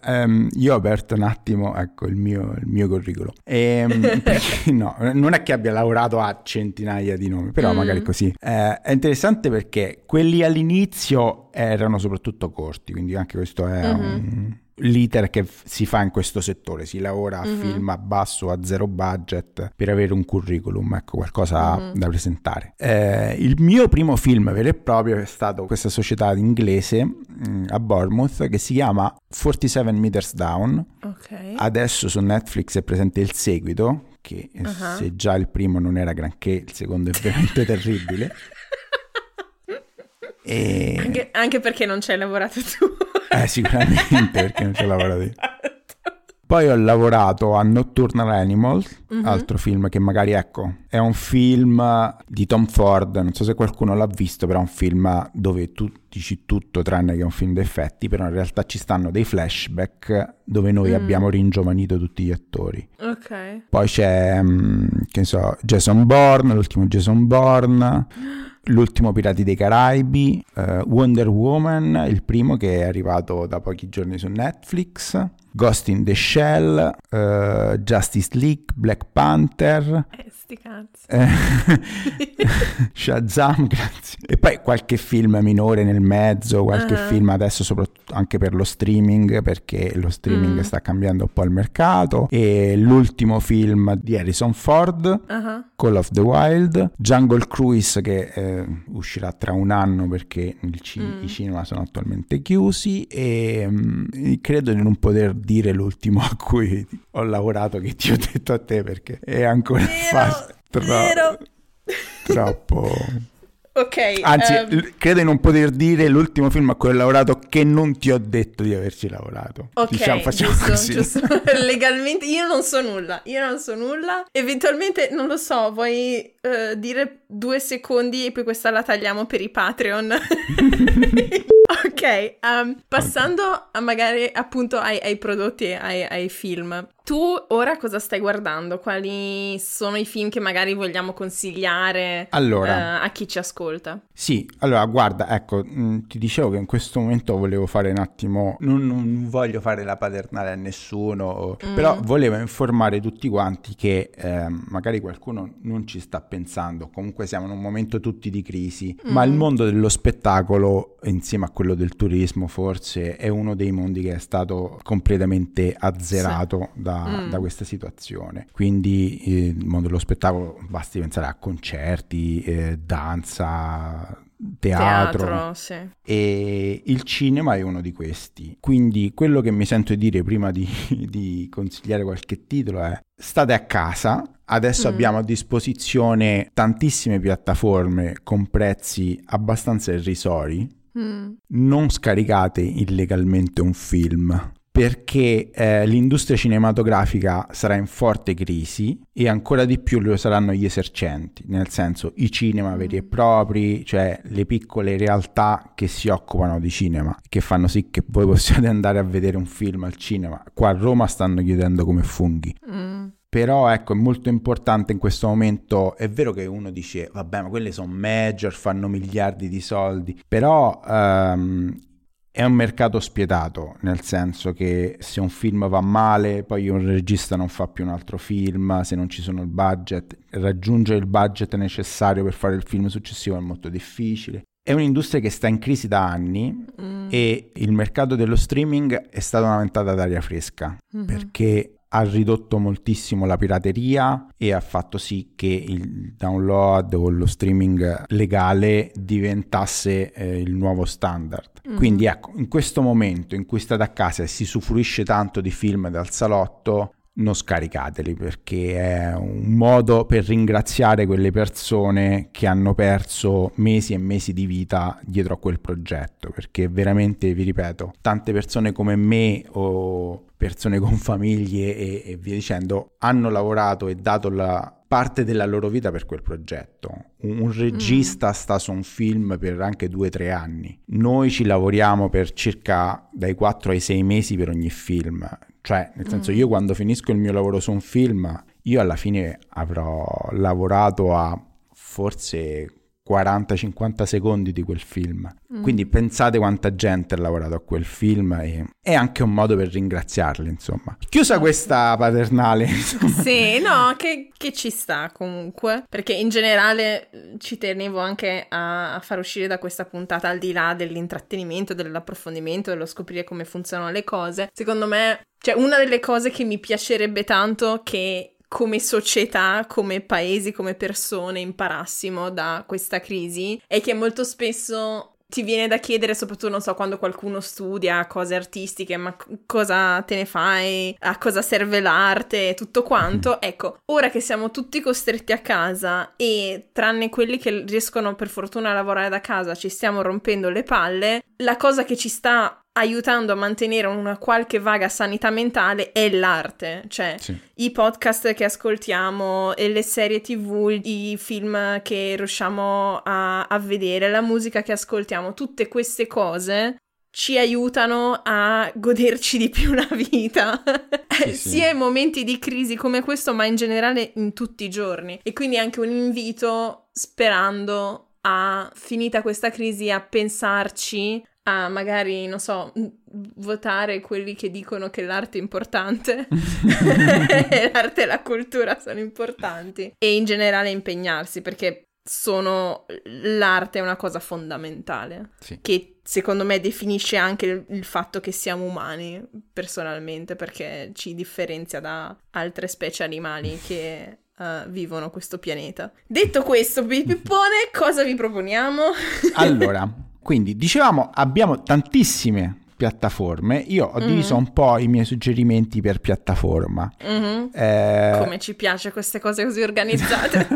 Speaker 2: Ehm, io ho aperto un attimo, ecco, il mio, il mio curriculum. Ehm, perché no, non è che abbia lavorato a centinaia di nomi, però
Speaker 1: Mm.
Speaker 2: magari così. Eh, è interessante perché quelli all'inizio erano soprattutto corti, quindi anche questo è
Speaker 1: Mhm.
Speaker 2: un l'iter che si fa in questo settore, si lavora a
Speaker 1: Mhm.
Speaker 2: film a basso a zero budget per avere un curriculum, ecco qualcosa
Speaker 1: Mhm.
Speaker 2: da presentare. Eh, il mio primo film vero e proprio è stato questa società inglese mh, a Bournemouth che si chiama 47 Meters Down.
Speaker 1: Ok.
Speaker 2: Adesso su Netflix è presente il seguito, che
Speaker 1: Ah.
Speaker 2: se già il primo non era granché, il secondo è veramente terribile. E...
Speaker 1: Anche, anche perché non ci hai lavorato tu.
Speaker 2: Eh, sicuramente perché non ci ho lavorato io.
Speaker 1: Esatto.
Speaker 2: Poi ho lavorato a Nocturnal Animals,
Speaker 1: Mhm.
Speaker 2: altro film che magari, ecco, è un film di Tom Ford, non so se qualcuno l'ha visto, però è un film dove tu dici tutto tranne che è un film d'effetti, però in realtà ci stanno dei flashback dove noi
Speaker 1: Mm.
Speaker 2: abbiamo ringiovanito tutti gli attori.
Speaker 1: Ok.
Speaker 2: Poi c'è, mm, che ne so, Jason Bourne, l'ultimo Jason Bourne, l'ultimo Pirati dei Caraibi, eh, Wonder Woman, il primo che è arrivato da pochi giorni su Netflix, Ghost in the Shell, eh, Justice League, Black Panther,
Speaker 1: Eh, sti cazzi.
Speaker 2: eh, Shazam, grazie. E poi qualche film minore nel mezzo, qualche
Speaker 1: Ah.
Speaker 2: film adesso soprattutto anche per lo streaming, perché lo streaming
Speaker 1: Mm.
Speaker 2: sta cambiando un po' il mercato. E l'ultimo film di Harrison Ford,
Speaker 1: Ah,
Speaker 2: Call of the Wild, Jungle Cruise che eh, uscirà tra un anno perché ci-
Speaker 1: Mm.
Speaker 2: i cinema sono attualmente chiusi e mm, credo di non poter dire l'ultimo a cui ho lavorato che ti ho detto a te perché è ancora
Speaker 1: Vero,
Speaker 2: tro-
Speaker 1: vero.
Speaker 2: troppo
Speaker 1: Ok.
Speaker 2: anzi
Speaker 1: ehm,
Speaker 2: l- credo di non poter dire l'ultimo film a cui ho lavorato che non ti ho detto di averci lavorato
Speaker 1: Ok,
Speaker 2: diciamo facciamo
Speaker 1: giusto,
Speaker 2: così
Speaker 1: giusto. Legalmente io non so nulla, io non so nulla. Eventualmente, non lo so, vuoi eh, dire due secondi e poi questa la tagliamo per i Patreon? ok, ehm, passando a magari appunto ai, ai prodotti e ai, ai film. Tu ora cosa stai guardando? Quali sono i film che magari vogliamo consigliare
Speaker 2: allora
Speaker 1: eh, a chi ci ascolta?
Speaker 2: Sì, allora guarda, ecco, mh, ti dicevo che in questo momento volevo fare un attimo, non, non voglio fare la paternale a nessuno,
Speaker 1: Mm.
Speaker 2: però volevo informare tutti quanti che ehm, magari qualcuno non ci sta pensando, comunque siamo in un momento tutti di crisi, ma
Speaker 1: Mm.
Speaker 2: il mondo dello spettacolo insieme a quello del turismo, forse è uno dei mondi che è stato completamente azzerato sì. da, mm. da, questa situazione. Quindi eh, il mondo dello spettacolo, basti pensare a concerti, eh, danza, teatro, teatro sì. e il cinema è uno di questi. Quindi quello che mi sento dire prima di, di consigliare qualche titolo è state a casa, adesso mm. abbiamo a disposizione tantissime piattaforme con prezzi abbastanza irrisori. Mm. Non scaricate illegalmente un film perché eh, l'industria cinematografica sarà in forte crisi e ancora di più lo saranno gli esercenti, nel senso i cinema veri e propri, cioè le piccole realtà che si occupano di cinema, che fanno sì che voi possiate andare a vedere un film al cinema. Qua a Roma stanno chiudendo come funghi. Mm. Però ecco, è molto importante in questo momento, è vero che uno dice, vabbè, ma quelle sono major, fanno miliardi di soldi, però um, è un mercato spietato, nel senso che se un film va male, poi un regista non fa più un altro film, se non ci sono il budget, raggiungere il budget necessario per fare il film successivo è molto difficile. È un'industria che sta in crisi da anni mm. e il mercato dello streaming è stata una ventata d'aria fresca mm-hmm. perché ha ridotto moltissimo la pirateria e ha fatto sì che il download o lo streaming legale diventasse eh, il nuovo standard. Mm-hmm. Quindi ecco, in questo momento in cui state a casa e si usufruisce tanto di film dal salotto, non scaricateli perché è un modo per ringraziare quelle persone che hanno perso mesi e mesi di vita dietro a quel progetto perché veramente vi ripeto tante persone come me o persone con famiglie e, e via dicendo hanno lavorato e dato la parte della loro vita per quel progetto. Un, un regista mm. sta su un film per anche due o tre anni. Noi ci lavoriamo per circa dai 4 ai 6 mesi per ogni film. Cioè, nel senso, mm. io quando finisco il mio lavoro su un film, io alla fine avrò lavorato a forse 40-50 secondi di quel film. Mm. Quindi pensate quanta gente ha lavorato a quel film e è anche un modo per ringraziarli, insomma. Chiusa questa paternale. Insomma.
Speaker 1: Sì, no, che, che, ci sta comunque, perché in generale eh, ci tenevo anche a, a, far uscire da questa puntata, al di là dell'intrattenimento, dell'approfondimento, dello scoprire come funzionano le cose. Secondo me, cioè una delle cose che mi piacerebbe tanto che come società, come paesi, come persone imparassimo da questa crisi è che molto spesso ti viene da chiedere, soprattutto, non so, quando qualcuno studia cose artistiche, ma cosa te ne fai? A cosa serve l'arte? Tutto quanto. Mm. Ecco, ora che siamo tutti costretti a casa e tranne quelli che riescono per fortuna a lavorare da casa, ci stiamo rompendo le palle, la cosa che ci sta aiutando a mantenere una qualche vaga sanità mentale è l'arte, cioè sì. i podcast che ascoltiamo, e le serie tv, i film che riusciamo a, a vedere, la musica che ascoltiamo, tutte queste cose ci aiutano a goderci di più la vita, sì, sì. sia in momenti di crisi come questo, ma in generale in tutti i giorni. E quindi anche un invito sperando a, finita questa crisi, a pensarci a magari, non so, votare quelli che dicono che l'arte è importante, l'arte e la cultura sono importanti e in generale impegnarsi perché sono l'arte è una cosa fondamentale sì. che secondo me definisce anche il, il, fatto che siamo umani personalmente perché ci differenzia da altre specie animali che Uh, vivono questo pianeta. Detto questo, Pippone, cosa vi proponiamo?
Speaker 2: allora, quindi dicevamo abbiamo tantissime piattaforme. Io ho diviso mm-hmm. un po' i miei suggerimenti per piattaforma.
Speaker 1: Mm-hmm. Eh... Come ci piace queste cose così organizzate.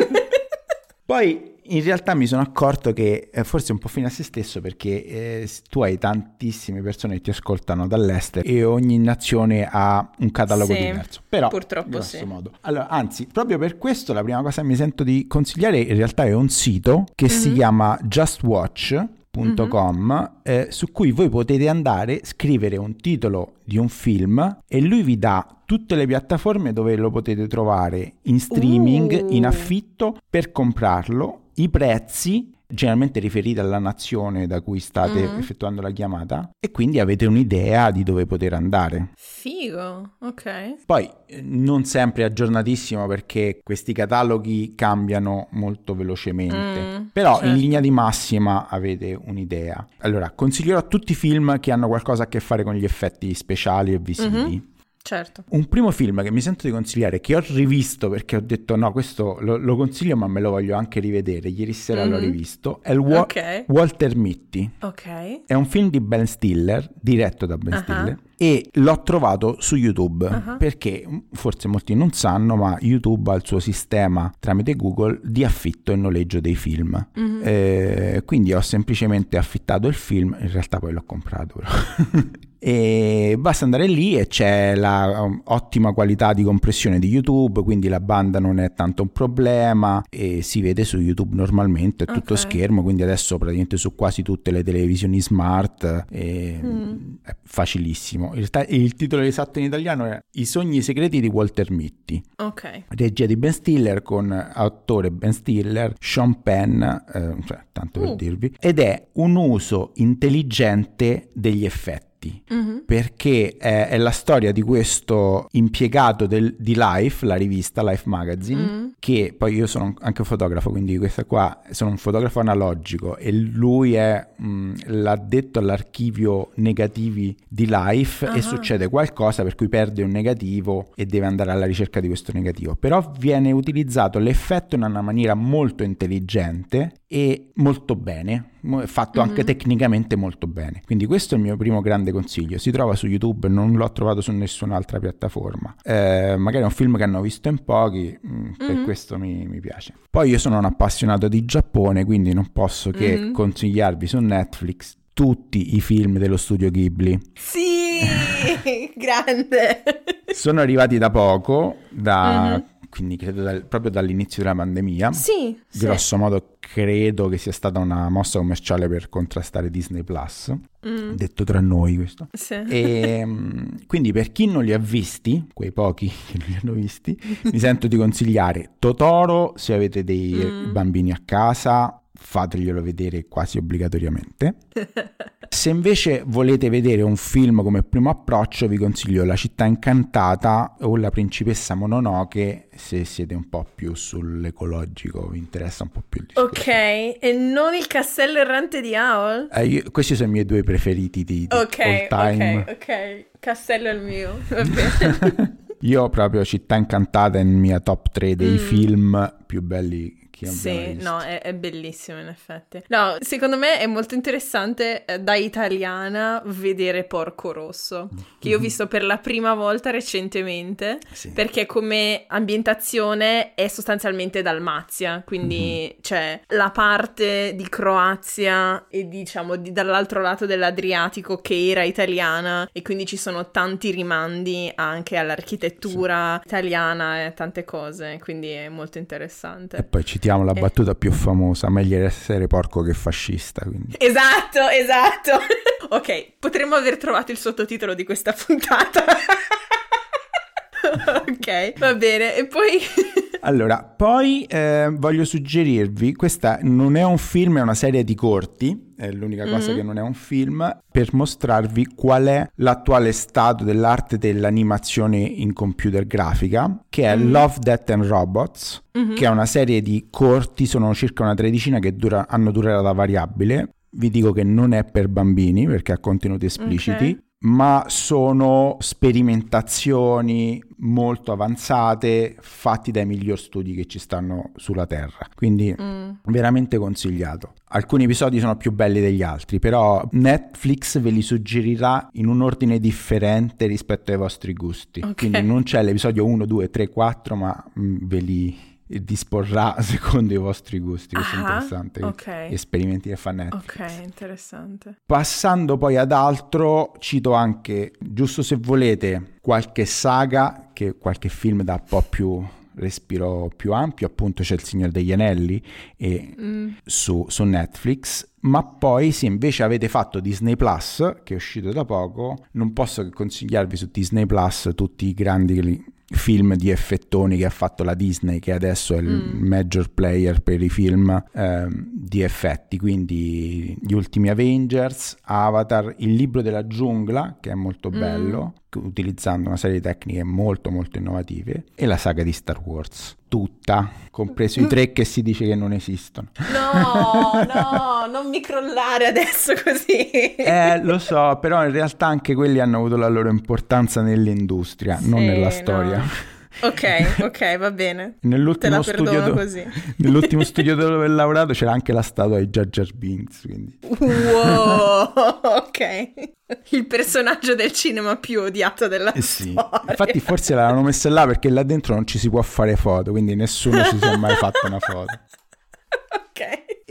Speaker 2: Poi in realtà mi sono accorto che eh, forse un po' fine a se stesso perché eh, tu hai tantissime persone che ti ascoltano dall'estero e ogni nazione ha un catalogo
Speaker 1: sì,
Speaker 2: diverso. Però,
Speaker 1: purtroppo sì.
Speaker 2: modo. Allora, anzi, proprio per questo la prima cosa che mi sento di consigliare in realtà è un sito che mm-hmm. si chiama Just Watch Mm-hmm. Eh, su cui voi potete andare, scrivere un titolo di un film e lui vi dà tutte le piattaforme dove lo potete trovare in streaming, uh. in affitto per comprarlo, i prezzi generalmente riferite alla nazione da cui state mm. effettuando la chiamata e quindi avete un'idea di dove poter andare.
Speaker 1: Figo, ok.
Speaker 2: Poi eh, non sempre aggiornatissimo perché questi cataloghi cambiano molto velocemente, mm, però certo. in linea di massima avete un'idea. Allora, consiglierò tutti i film che hanno qualcosa a che fare con gli effetti speciali e visivi. Mm-hmm.
Speaker 1: Certo.
Speaker 2: Un primo film che mi sento di consigliare, che ho rivisto perché ho detto no, questo lo, lo consiglio ma me lo voglio anche rivedere, ieri sera mm-hmm. l'ho rivisto, è il Wa- okay. Walter Mitty.
Speaker 1: Ok.
Speaker 2: È un film di Ben Stiller, diretto da Ben uh-huh. Stiller, e l'ho trovato su YouTube uh-huh. perché forse molti non sanno, ma YouTube ha il suo sistema tramite Google di affitto e noleggio dei film. Uh-huh. Eh, quindi ho semplicemente affittato il film, in realtà poi l'ho comprato però. e basta andare lì e c'è la um, ottima qualità di compressione di YouTube, quindi la banda non è tanto un problema e si vede su YouTube normalmente, è tutto okay. schermo, quindi adesso praticamente su quasi tutte le televisioni smart mm. è facilissimo. Il, il, titolo esatto in italiano è I sogni segreti di Walter Mitty.
Speaker 1: Ok.
Speaker 2: Regia di Ben Stiller con autore Ben Stiller, Sean Penn, eh, cioè, tanto uh. per dirvi, ed è un uso intelligente degli effetti effetti, mm-hmm. perché è, è, la storia di questo impiegato del, di Life, la rivista Life Magazine, mm-hmm. che poi io sono anche fotografo, quindi questa qua sono un fotografo analogico e lui è mh, l'addetto all'archivio negativi di Life uh-huh. e succede qualcosa per cui perde un negativo e deve andare alla ricerca di questo negativo. Però viene utilizzato l'effetto in una maniera molto intelligente e molto bene, fatto mm-hmm. anche tecnicamente molto bene. Quindi questo è il mio primo grande consiglio. Si trova su YouTube, non l'ho trovato su nessun'altra piattaforma. Eh, magari è un film che hanno visto in pochi, mm, per mm-hmm. questo mi, mi, piace. Poi io sono un appassionato di Giappone, quindi non posso che mm-hmm. consigliarvi su Netflix tutti i film dello studio Ghibli.
Speaker 1: Sì, grande.
Speaker 2: Sono arrivati da poco, da mm-hmm quindi credo dal, proprio dall'inizio della pandemia.
Speaker 1: Sì.
Speaker 2: Grosso sì. modo credo che sia stata una mossa commerciale per contrastare Disney Plus. Mm. Detto tra noi questo.
Speaker 1: Sì.
Speaker 2: E, ehm, quindi per chi non li ha visti, quei pochi che non li hanno visti, mi sento di consigliare Totoro se avete dei mm. bambini a casa, fateglielo vedere quasi obbligatoriamente. Se invece volete vedere un film come primo approccio, vi consiglio La città incantata o La principessa Mononoke, se siete un po' più sull'ecologico, vi interessa un po' più il
Speaker 1: discorso. Ok, e non il castello errante di Aol?
Speaker 2: Eh, io, questi sono i miei due preferiti di, di
Speaker 1: okay,
Speaker 2: all time.
Speaker 1: Ok, ok, castello è il mio, va bene.
Speaker 2: io proprio Città incantata è in mia top 3 dei mm. film più belli che
Speaker 1: Sì, no, è, è, bellissimo in effetti. No, secondo me è molto interessante eh, da italiana vedere Porco Rosso, che io ho visto per la prima volta recentemente, sì. perché come ambientazione è sostanzialmente Dalmazia, quindi mm-hmm. c'è la parte di Croazia e diciamo di, dall'altro lato dell'Adriatico che era italiana e quindi ci sono tanti rimandi anche all'architettura sì. italiana e tante cose, quindi è molto interessante.
Speaker 2: E poi ci citiamo la eh. battuta più famosa, meglio essere porco che fascista. Quindi.
Speaker 1: Esatto, esatto. ok, potremmo aver trovato il sottotitolo di questa puntata. ok, va bene. E poi...
Speaker 2: allora, poi eh, voglio suggerirvi, questa non è un film, è una serie di corti è l'unica cosa mm-hmm. che non è un film, per mostrarvi qual è l'attuale stato dell'arte dell'animazione in computer grafica, che è mm-hmm. Love, Death and Robots, mm-hmm. che è una serie di corti, sono circa una tredicina che dura, hanno durata variabile. Vi dico che non è per bambini perché ha contenuti espliciti. Okay ma sono sperimentazioni molto avanzate fatti dai miglior studi che ci stanno sulla Terra. Quindi mm. veramente consigliato. Alcuni episodi sono più belli degli altri, però Netflix ve li suggerirà in un ordine differente rispetto ai vostri gusti. Okay. Quindi non c'è l'episodio 1, 2, 3, 4, ma mm, ve li disporrà secondo i vostri gusti. Questo ah, è interessante.
Speaker 1: Okay.
Speaker 2: Esperimenti che fa Netflix.
Speaker 1: Ok, interessante.
Speaker 2: Passando poi ad altro, cito anche, giusto se volete, qualche saga, che, qualche film da un po' più respiro più ampio, appunto c'è Il Signore degli Anelli e mm. su, su, Netflix, ma poi se invece avete fatto Disney Plus, che è uscito da poco, non posso che consigliarvi su Disney Plus tutti i grandi film di effettoni che ha fatto la Disney, che adesso è il mm. major player per i film eh, di effetti, quindi gli ultimi Avengers, Avatar, il libro della giungla, che è molto mm. bello, utilizzando una serie di tecniche molto molto innovative, e la saga di Star Wars tutta, compreso i tre che si dice che non esistono.
Speaker 1: No, no, non mi crollare adesso così.
Speaker 2: Eh, lo so, però in realtà anche quelli hanno avuto la loro importanza nell'industria, sì, non nella storia. No.
Speaker 1: Ok, ok, va bene.
Speaker 2: Nell'ultimo, studio, do- nell'ultimo studio dove ho lavorato c'era anche la statua di Jar Jar Binks. Quindi.
Speaker 1: Wow, ok. Il personaggio del cinema più odiato della eh sì. storia.
Speaker 2: Infatti forse l'hanno messa là perché là dentro non ci si può fare foto, quindi nessuno ci si è mai fatto una foto.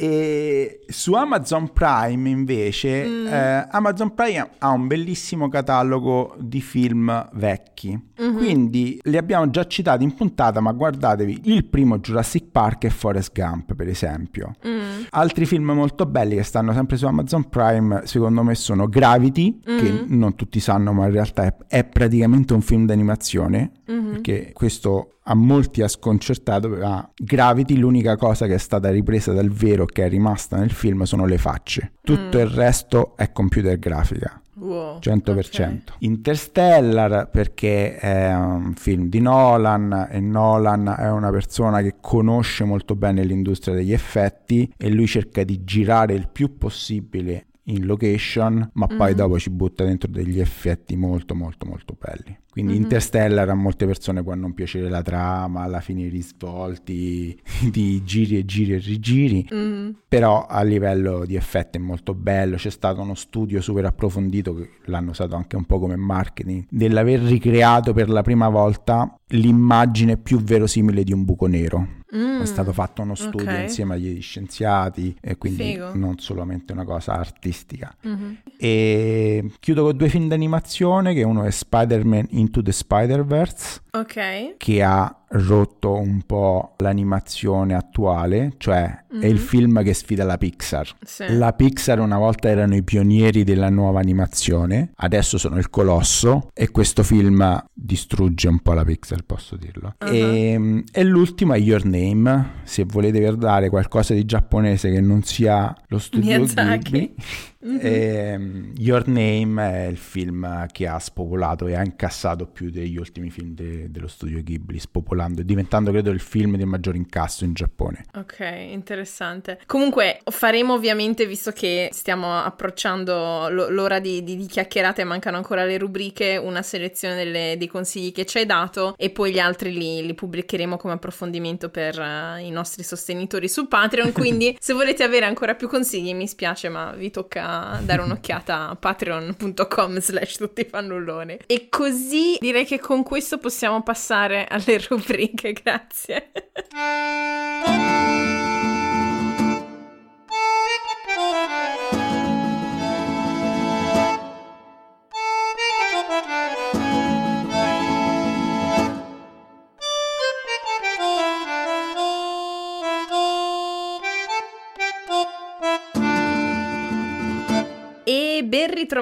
Speaker 2: E su Amazon Prime invece, mm. eh, Amazon Prime ha un bellissimo catalogo di film vecchi. Mm-hmm. Quindi li abbiamo già citati in puntata, ma guardatevi il primo Jurassic Park e Forrest Gump, per esempio. Mm. Altri film molto belli che stanno sempre su Amazon Prime, secondo me, sono Gravity, mm. che non tutti sanno, ma in realtà è, è praticamente un film d'animazione. Mm-hmm. Perché questo a molti ha sconcertato, ma Gravity l'unica cosa che è stata ripresa dal vero che è rimasta nel film sono le facce. Tutto mm. il resto è computer grafica.
Speaker 1: Wow,
Speaker 2: 100%. Okay. Interstellar perché è un film di Nolan e Nolan è una persona che conosce molto bene l'industria degli effetti e lui cerca di girare il più possibile in location, ma mm-hmm. poi dopo ci butta dentro degli effetti molto molto molto belli. Quindi mm-hmm. Interstellar a molte persone può non piacere la trama, alla fine i risvolti di giri e giri e rigiri, mm-hmm. però a livello di effetti è molto bello, c'è stato uno studio super approfondito che l'hanno usato anche un po' come marketing, dell'aver ricreato per la prima volta l'immagine più verosimile di un buco nero. Mm, è stato fatto uno studio okay. insieme agli scienziati e quindi Figo. non solamente una cosa artistica. Mm-hmm. E chiudo con due film d'animazione che uno è Spider-Man Into the Spider-Verse
Speaker 1: Ok.
Speaker 2: che ha rotto un po' l'animazione attuale, cioè mm-hmm. è il mhm. film che sfida la Pixar. Sì. La Pixar una volta erano i pionieri della nuova animazione, adesso sono il colosso e questo film distrugge un po' la Pixar, posso dirlo. Uh-huh. E, e, l'ultimo è Your Name, se volete guardare qualcosa di giapponese che non sia lo studio
Speaker 1: Miyazaki.
Speaker 2: Ghibli. Mm-hmm. E, Your Name è il film che ha spopolato e ha incassato più degli ultimi film de- dello studio Ghibli, spopolando e diventando credo il film di maggior incasso in Giappone.
Speaker 1: Ok, interessante. Comunque faremo ovviamente, visto che stiamo approcciando l- l'ora di, di, di chiacchierate e mancano ancora le rubriche, una selezione delle, dei consigli che ci hai dato e poi gli altri li, li pubblicheremo come approfondimento per uh, i nostri sostenitori su Patreon. Quindi se volete avere ancora più consigli mi spiace ma vi tocca dare un'occhiata a patreon.com slash tutti fannulloni. E così direi che con questo possiamo passare alle rubriche, grazie.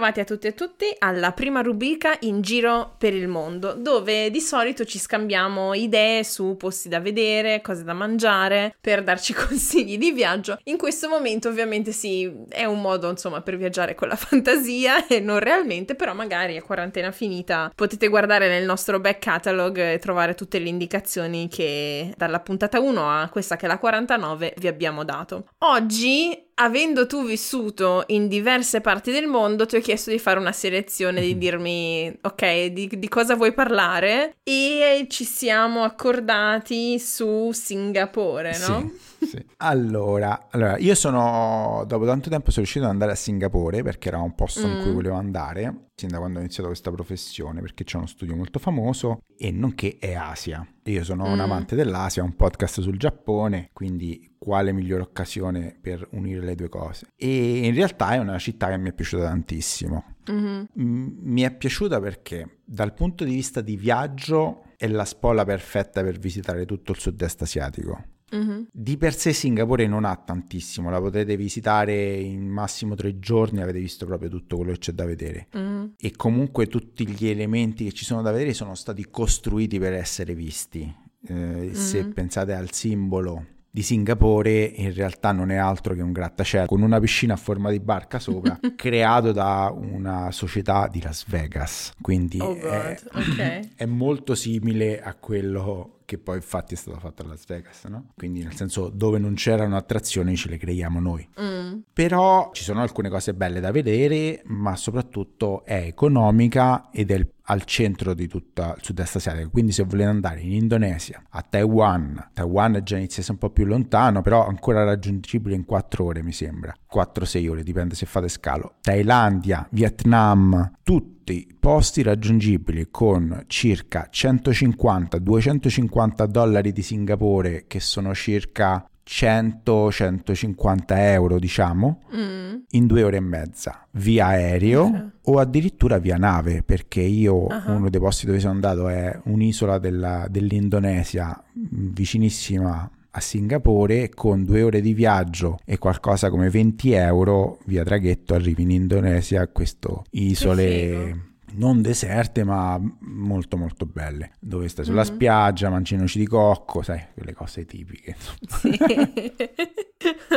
Speaker 1: Ben ritrovati a tutti e tutti alla prima rubrica in giro per il mondo, dove di solito ci scambiamo idee su posti da vedere, cose da mangiare, per darci consigli di viaggio. In questo momento ovviamente sì, è un modo insomma per viaggiare con la fantasia e non realmente, però magari a quarantena finita potete guardare nel nostro back catalog e trovare tutte le indicazioni che dalla puntata 1 a questa che è la 49 vi abbiamo dato. Oggi avendo tu vissuto in diverse parti del mondo, ti ho chiesto di fare una selezione, di mhm. dirmi, ok, di, di, cosa vuoi parlare e ci siamo accordati su Singapore, no?
Speaker 2: Sì. Sì. Allora, allora, io sono, dopo tanto tempo sono riuscito ad andare a Singapore perché era un posto mm. in cui mm. volevo andare, sin da quando ho iniziato questa professione, perché c'è uno studio molto famoso e nonché è Asia. Io sono mm. un amante dell'Asia, un podcast sul Giappone, quindi quale migliore occasione per unire le due cose? E in realtà è una città che mi è piaciuta tantissimo. Mm-hmm. mi è piaciuta perché dal punto di vista di viaggio è la spola perfetta per visitare tutto il sud-est asiatico Mm-hmm. Di per sé Singapore non ha tantissimo, la potete visitare in massimo tre giorni, avete visto proprio tutto quello che c'è da vedere. Mm-hmm. E comunque tutti gli elementi che ci sono da vedere sono stati costruiti per essere visti. Eh, mm-hmm. Se pensate al simbolo di Singapore in realtà non è altro che un grattacielo con una piscina a forma di barca sopra creato da una società di Las Vegas quindi oh è, okay. è molto simile a quello che poi infatti è stato fatto a Las Vegas, no? Quindi nel senso dove non c'erano attrazioni ce le creiamo noi. Mm. Però ci sono alcune cose belle da vedere, ma soprattutto è economica ed è al centro di tutta il sud-est asiatico. Quindi se volete andare in Indonesia, a Taiwan, Taiwan già inizia a essere un po' più lontano, però ancora raggiungibile in 4 ore mi sembra, 4-6 ore, dipende se fate scalo. Thailandia, Vietnam, tutti posti raggiungibili con circa 150-250 dollari di Singapore, che sono circa 100-150 euro, diciamo, mm. in due ore e mezza via aereo okay. o addirittura via nave, perché io uh-huh. uno dei posti dove sono andato è un'isola della, dell'Indonesia vicinissima a Singapore con due ore di viaggio e qualcosa come 20 euro via traghetto arrivi in Indonesia a queste isole non deserte ma molto molto belle dove stai sulla mm-hmm. spiaggia mangi noci di cocco sai quelle cose tipiche sì.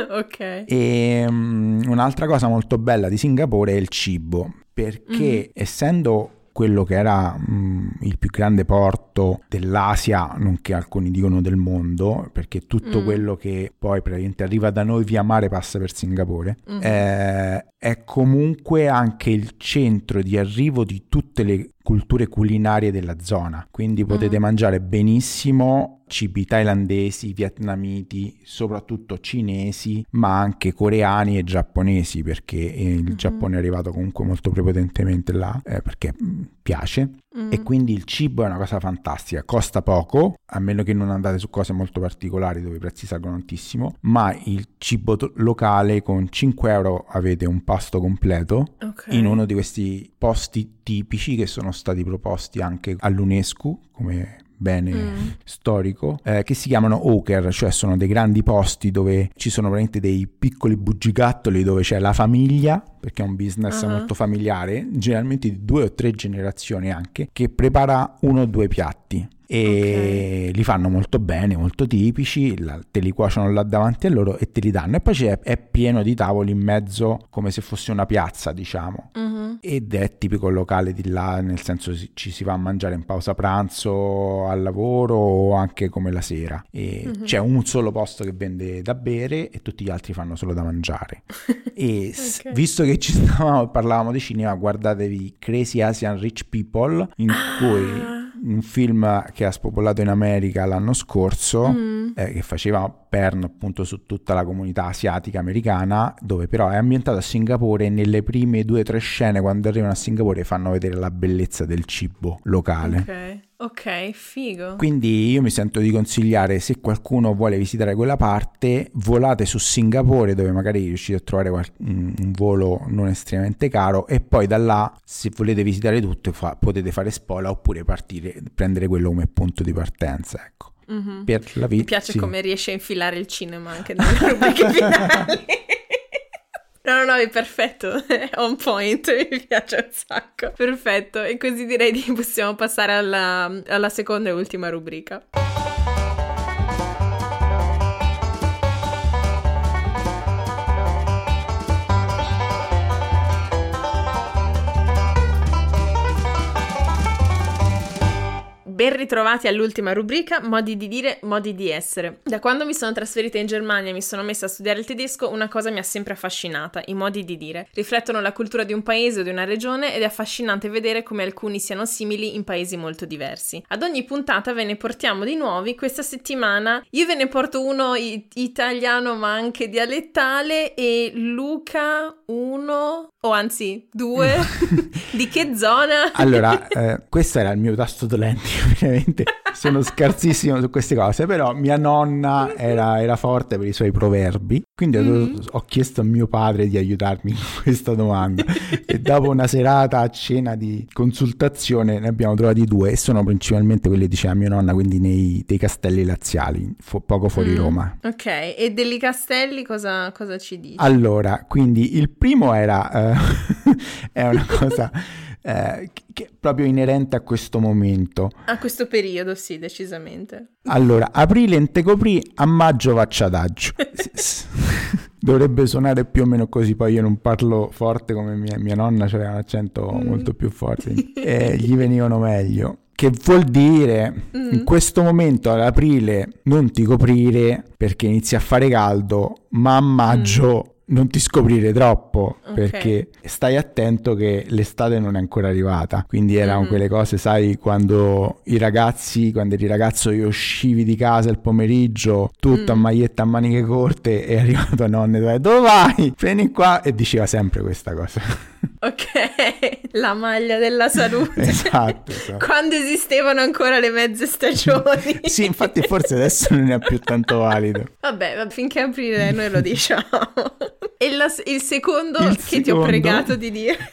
Speaker 2: ok e um, un'altra cosa molto bella di Singapore è il cibo perché mm-hmm. essendo quello che era mh, mm, il più grande porto dell'Asia, nonché alcuni dicono del mondo, perché tutto mm. quello che poi praticamente arriva da noi via mare passa per Singapore, mm. eh, è comunque anche il centro di arrivo di tutte le culture culinarie della zona, quindi potete mm. mangiare benissimo cibi thailandesi, vietnamiti, soprattutto cinesi, ma anche coreani e giapponesi, perché il mm-hmm. Giappone è arrivato comunque molto prepotentemente là, eh, perché mm, piace. Mm. E quindi il cibo è una cosa fantastica, costa poco, a meno che non andate su cose molto particolari dove i prezzi salgono tantissimo, ma il cibo to- locale con 5 euro avete un pasto completo okay. in uno di questi posti tipici che sono stati proposti anche all'UNESCO come bene mm. storico, eh, che si chiamano Oker, cioè sono dei grandi posti dove ci sono veramente dei piccoli bugigattoli dove c'è la famiglia, perché è un business uh-huh. molto familiare, generalmente di due o tre generazioni anche, che prepara uno o due piatti e okay. li fanno molto bene, molto tipici, la, te li cuociono là davanti a loro e te li danno. E poi c'è, è pieno di tavoli in mezzo come se fosse una piazza, diciamo. Uh-huh. Ed è tipico locale di là, nel senso ci si va a mangiare in pausa pranzo, al lavoro o anche come la sera. E uh-huh. c'è un solo posto che vende da bere e tutti gli altri fanno solo da mangiare. e okay. visto che ci stavamo, parlavamo di cinema, guardatevi Crazy Asian Rich People, in ah. cui un film che ha spopolato in America l'anno scorso, mm. eh, che faceva perno appunto su tutta la comunità asiatica americana, dove però è ambientato a Singapore e nelle prime due o tre scene quando arrivano a Singapore fanno vedere la bellezza del cibo locale.
Speaker 1: Ok. Ok, figo.
Speaker 2: Quindi io mi sento di consigliare se qualcuno vuole visitare quella parte, volate su Singapore dove magari riuscite a trovare qual- un volo non estremamente caro e poi da là se volete visitare tutto fa- potete fare spola oppure partire, prendere quello come punto di partenza, ecco. Mm-hmm.
Speaker 1: Vita. Mi piace sì. come riesce a infilare il cinema anche nelle rubriche finali. No, no, no, è perfetto, on point, mi piace un sacco. Perfetto, e così direi che possiamo passare alla, alla seconda e ultima rubrica. Ben ritrovati all'ultima rubrica, modi di dire, modi di essere. Da quando mi sono trasferita in Germania e mi sono messa a studiare il tedesco, una cosa mi ha sempre affascinata, i modi di dire. Riflettono la cultura di un paese o di una regione ed è affascinante vedere come alcuni siano simili in paesi molto diversi. Ad ogni puntata ve ne portiamo di nuovi, questa settimana io ve ne porto uno italiano ma anche dialettale e Luca uno o anzi due di che zona?
Speaker 2: allora, eh, questo era il mio tasto dolente veramente sono scarsissimo su queste cose, però mia nonna era, era forte per i suoi proverbi, quindi mm-hmm. ho, ho, chiesto a mio padre di aiutarmi in questa domanda e dopo una serata a cena di consultazione ne abbiamo trovati due e sono principalmente quelli diceva mia nonna, quindi nei dei castelli laziali, fo- poco fuori mm. Roma.
Speaker 1: Ok, e degli castelli cosa, cosa ci dici?
Speaker 2: Allora, quindi il primo era, uh, è una cosa eh, che è proprio inerente a questo momento.
Speaker 1: A questo periodo, sì, decisamente.
Speaker 2: Allora, aprile in te coprì, a maggio vacciadaggio. Dovrebbe suonare più o meno così, poi io non parlo forte come mia, mia nonna, aveva un accento mm. molto più forte, e gli venivano meglio che vuol dire mm. in questo momento ad aprile non ti coprire perché inizia a fare caldo, ma a maggio mm non ti scoprire troppo okay. perché stai attento che l'estate non è ancora arrivata. Quindi erano mm-hmm. quelle cose, sai, quando i ragazzi, quando eri ragazzo io uscivi di casa il pomeriggio, tutta mm. maglietta a maniche corte e è arrivato a nonne, dove vai? Vieni qua e diceva sempre questa cosa.
Speaker 1: Ok, la maglia della salute.
Speaker 2: esatto, esatto.
Speaker 1: Quando esistevano ancora le mezze stagioni.
Speaker 2: sì, infatti forse adesso non è più tanto valido.
Speaker 1: Vabbè, finché aprile noi lo diciamo. E la, il secondo il che secondo... ti ho pregato di dire.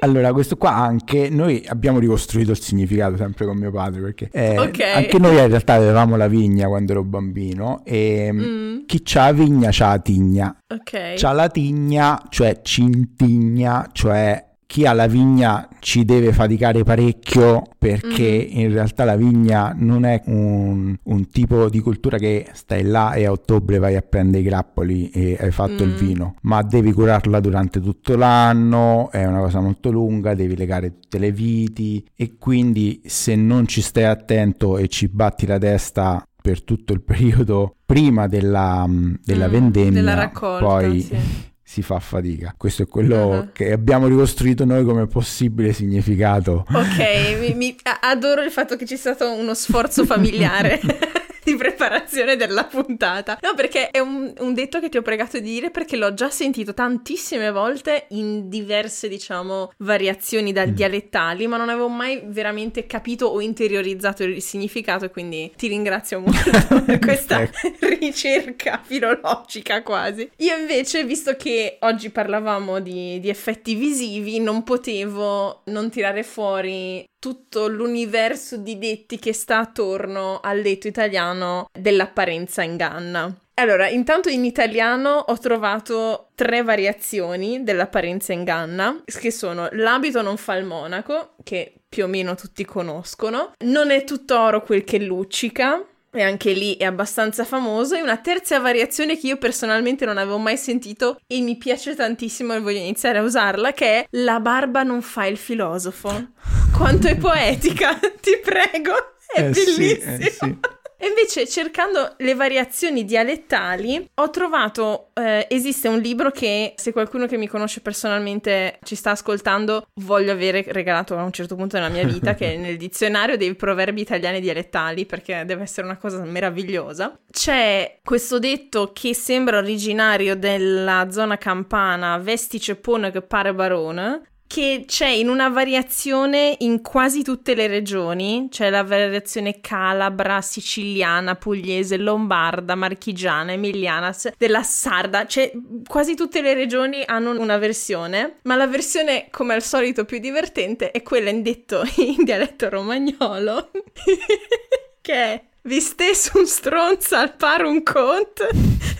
Speaker 2: Allora, questo qua anche noi abbiamo ricostruito il significato sempre con mio padre perché eh, okay. anche noi in realtà avevamo la vigna quando ero bambino e mm. chi c'ha la vigna c'ha la tigna.
Speaker 1: Ok.
Speaker 2: C'ha la tigna, cioè cintigna, cioè chi ha la vigna ci deve faticare parecchio perché mm-hmm. in realtà la vigna non è un, un, tipo di cultura che stai là e a ottobre vai a prendere i grappoli e hai fatto mm. il vino, ma devi curarla durante tutto l'anno, è una cosa molto lunga, devi legare tutte le viti e quindi se non ci stai attento e ci batti la testa per tutto il periodo prima della, della mm, vendemmia,
Speaker 1: della raccolta,
Speaker 2: poi
Speaker 1: sì
Speaker 2: si fa fatica. Questo è quello uh-huh. che abbiamo ricostruito noi come possibile significato.
Speaker 1: Ok, mi, mi, adoro il fatto che ci sia stato uno sforzo familiare. di preparazione della puntata. No, perché è un, un, detto che ti ho pregato di dire perché l'ho già sentito tantissime volte in diverse, diciamo, variazioni da mm. dialettali, ma non avevo mai veramente capito o interiorizzato il significato, quindi ti ringrazio molto per questa ecco. ricerca filologica quasi. Io invece, visto che oggi parlavamo di, di effetti visivi, non potevo non tirare fuori tutto l'universo di detti che sta attorno al detto italiano dell'apparenza inganna. Allora, intanto in italiano ho trovato tre variazioni dell'apparenza inganna, che sono l'abito non fa il monaco, che più o meno tutti conoscono, non è tutto oro quel che luccica, e anche lì è abbastanza famoso. E una terza variazione che io personalmente non avevo mai sentito e mi piace tantissimo e voglio iniziare a usarla, che è la barba non fa il filosofo. Quanto è poetica, ti prego, è eh bellissima. Sì, eh sì. E invece cercando le variazioni dialettali ho trovato, eh, esiste un libro che se qualcuno che mi conosce personalmente ci sta ascoltando voglio avere regalato a un certo punto nella mia vita, che è nel dizionario dei proverbi italiani dialettali, perché deve essere una cosa meravigliosa. C'è questo detto che sembra originario della zona campana, vesti cepone che pare barone, che c'è in una variazione in quasi tutte le regioni, c'è la variazione calabra, siciliana, pugliese, lombarda, marchigiana, emiliana, della sarda, cioè quasi tutte le regioni hanno una versione, ma la versione come al solito più divertente è quella in detto in dialetto romagnolo, che è vi stes un stronzo al par un cont,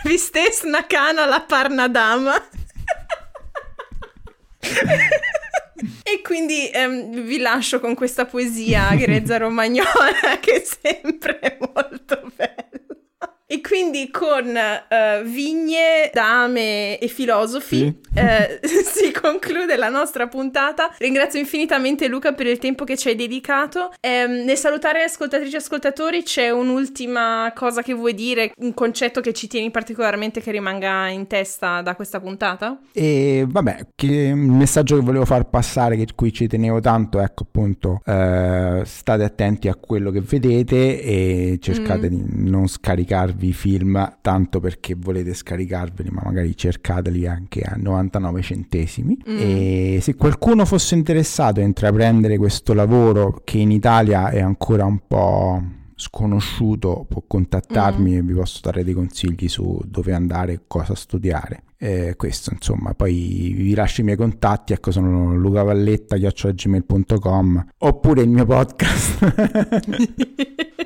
Speaker 1: vi stes una cana alla par una dama. E quindi ehm, vi lascio con questa poesia grezza romagnola che è sempre molto bella. E quindi con uh, vigne, dame e filosofi sì. uh, si conclude la nostra puntata. Ringrazio infinitamente Luca per il tempo che ci hai dedicato. Um, nel salutare ascoltatrici e ascoltatori c'è un'ultima cosa che vuoi dire, un concetto che ci tieni particolarmente che rimanga in testa da questa puntata?
Speaker 2: E vabbè, il messaggio che volevo far passare, che qui ci tenevo tanto, ecco appunto, uh, state attenti a quello che vedete e cercate mm. di non scaricarvi darvi i film tanto perché volete scaricarveli, ma magari cercateli anche a 99 centesimi. Mm. E se qualcuno fosse interessato a intraprendere questo lavoro che in Italia è ancora un po' sconosciuto può contattarmi mm. e vi posso dare dei consigli su dove andare e cosa studiare. Eh, questo insomma, poi vi lascio i miei contatti, ecco sono lucavalletta.gmail.com oppure il mio podcast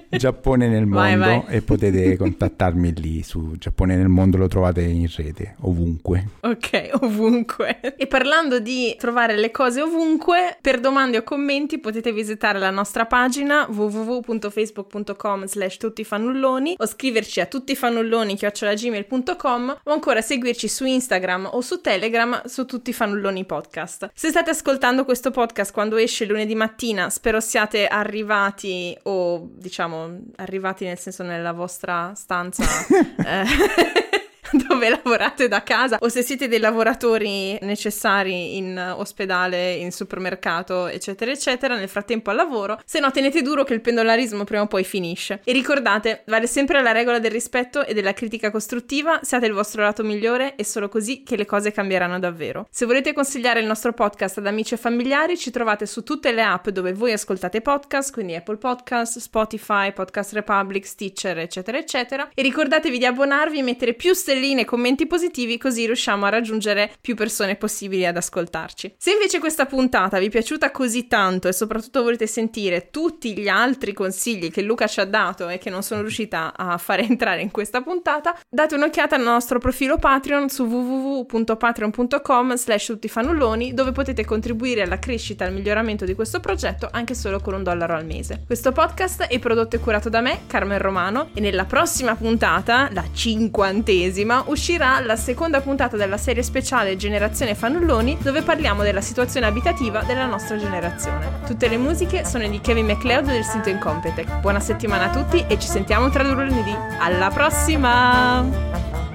Speaker 2: Giappone nel mondo vai, vai. e potete contattarmi lì su Giappone nel mondo, lo trovate in rete ovunque.
Speaker 1: Ok, ovunque. E parlando di trovare le cose ovunque, per domande o commenti potete visitare la nostra pagina www.facebook.com slash tuttifanulloni o scriverci a tuttifanulloni.gmail.com o ancora seguirci su Instagram o su Telegram su tutti i fannulloni podcast. Se state ascoltando questo podcast quando esce lunedì mattina, spero siate arrivati o diciamo arrivati nel senso nella vostra stanza. eh, dove lavorate da casa o se siete dei lavoratori necessari in ospedale, in supermercato, eccetera, eccetera, nel frattempo al lavoro. Se no, tenete duro che il pendolarismo prima o poi finisce. E ricordate, vale sempre la regola del rispetto e della critica costruttiva, siate il vostro lato migliore e solo così che le cose cambieranno davvero. Se volete consigliare il nostro podcast ad amici e familiari, ci trovate su tutte le app dove voi ascoltate podcast, quindi Apple Podcast, Spotify, Podcast Republic, Stitcher, eccetera, eccetera. E ricordatevi di abbonarvi e mettere più stelline stelline e commenti positivi così riusciamo a raggiungere più persone possibili ad ascoltarci. Se invece questa puntata vi è piaciuta così tanto e soprattutto volete sentire tutti gli altri consigli che Luca ci ha dato e che non sono riuscita a fare entrare in questa puntata, date un'occhiata al nostro profilo Patreon su www.patreon.com slash tuttifanulloni dove potete contribuire alla crescita e al miglioramento di questo progetto anche solo con un dollaro al mese. Questo podcast è prodotto e curato da me, Carmen Romano, e nella prossima puntata, la cinquantesima, prossima uscirà la seconda puntata della serie speciale Generazione Fannulloni dove parliamo della situazione abitativa della nostra generazione. Tutte le musiche sono di Kevin MacLeod del sito Incompetech. Buona settimana a tutti e ci sentiamo tra due lunedì. Alla prossima!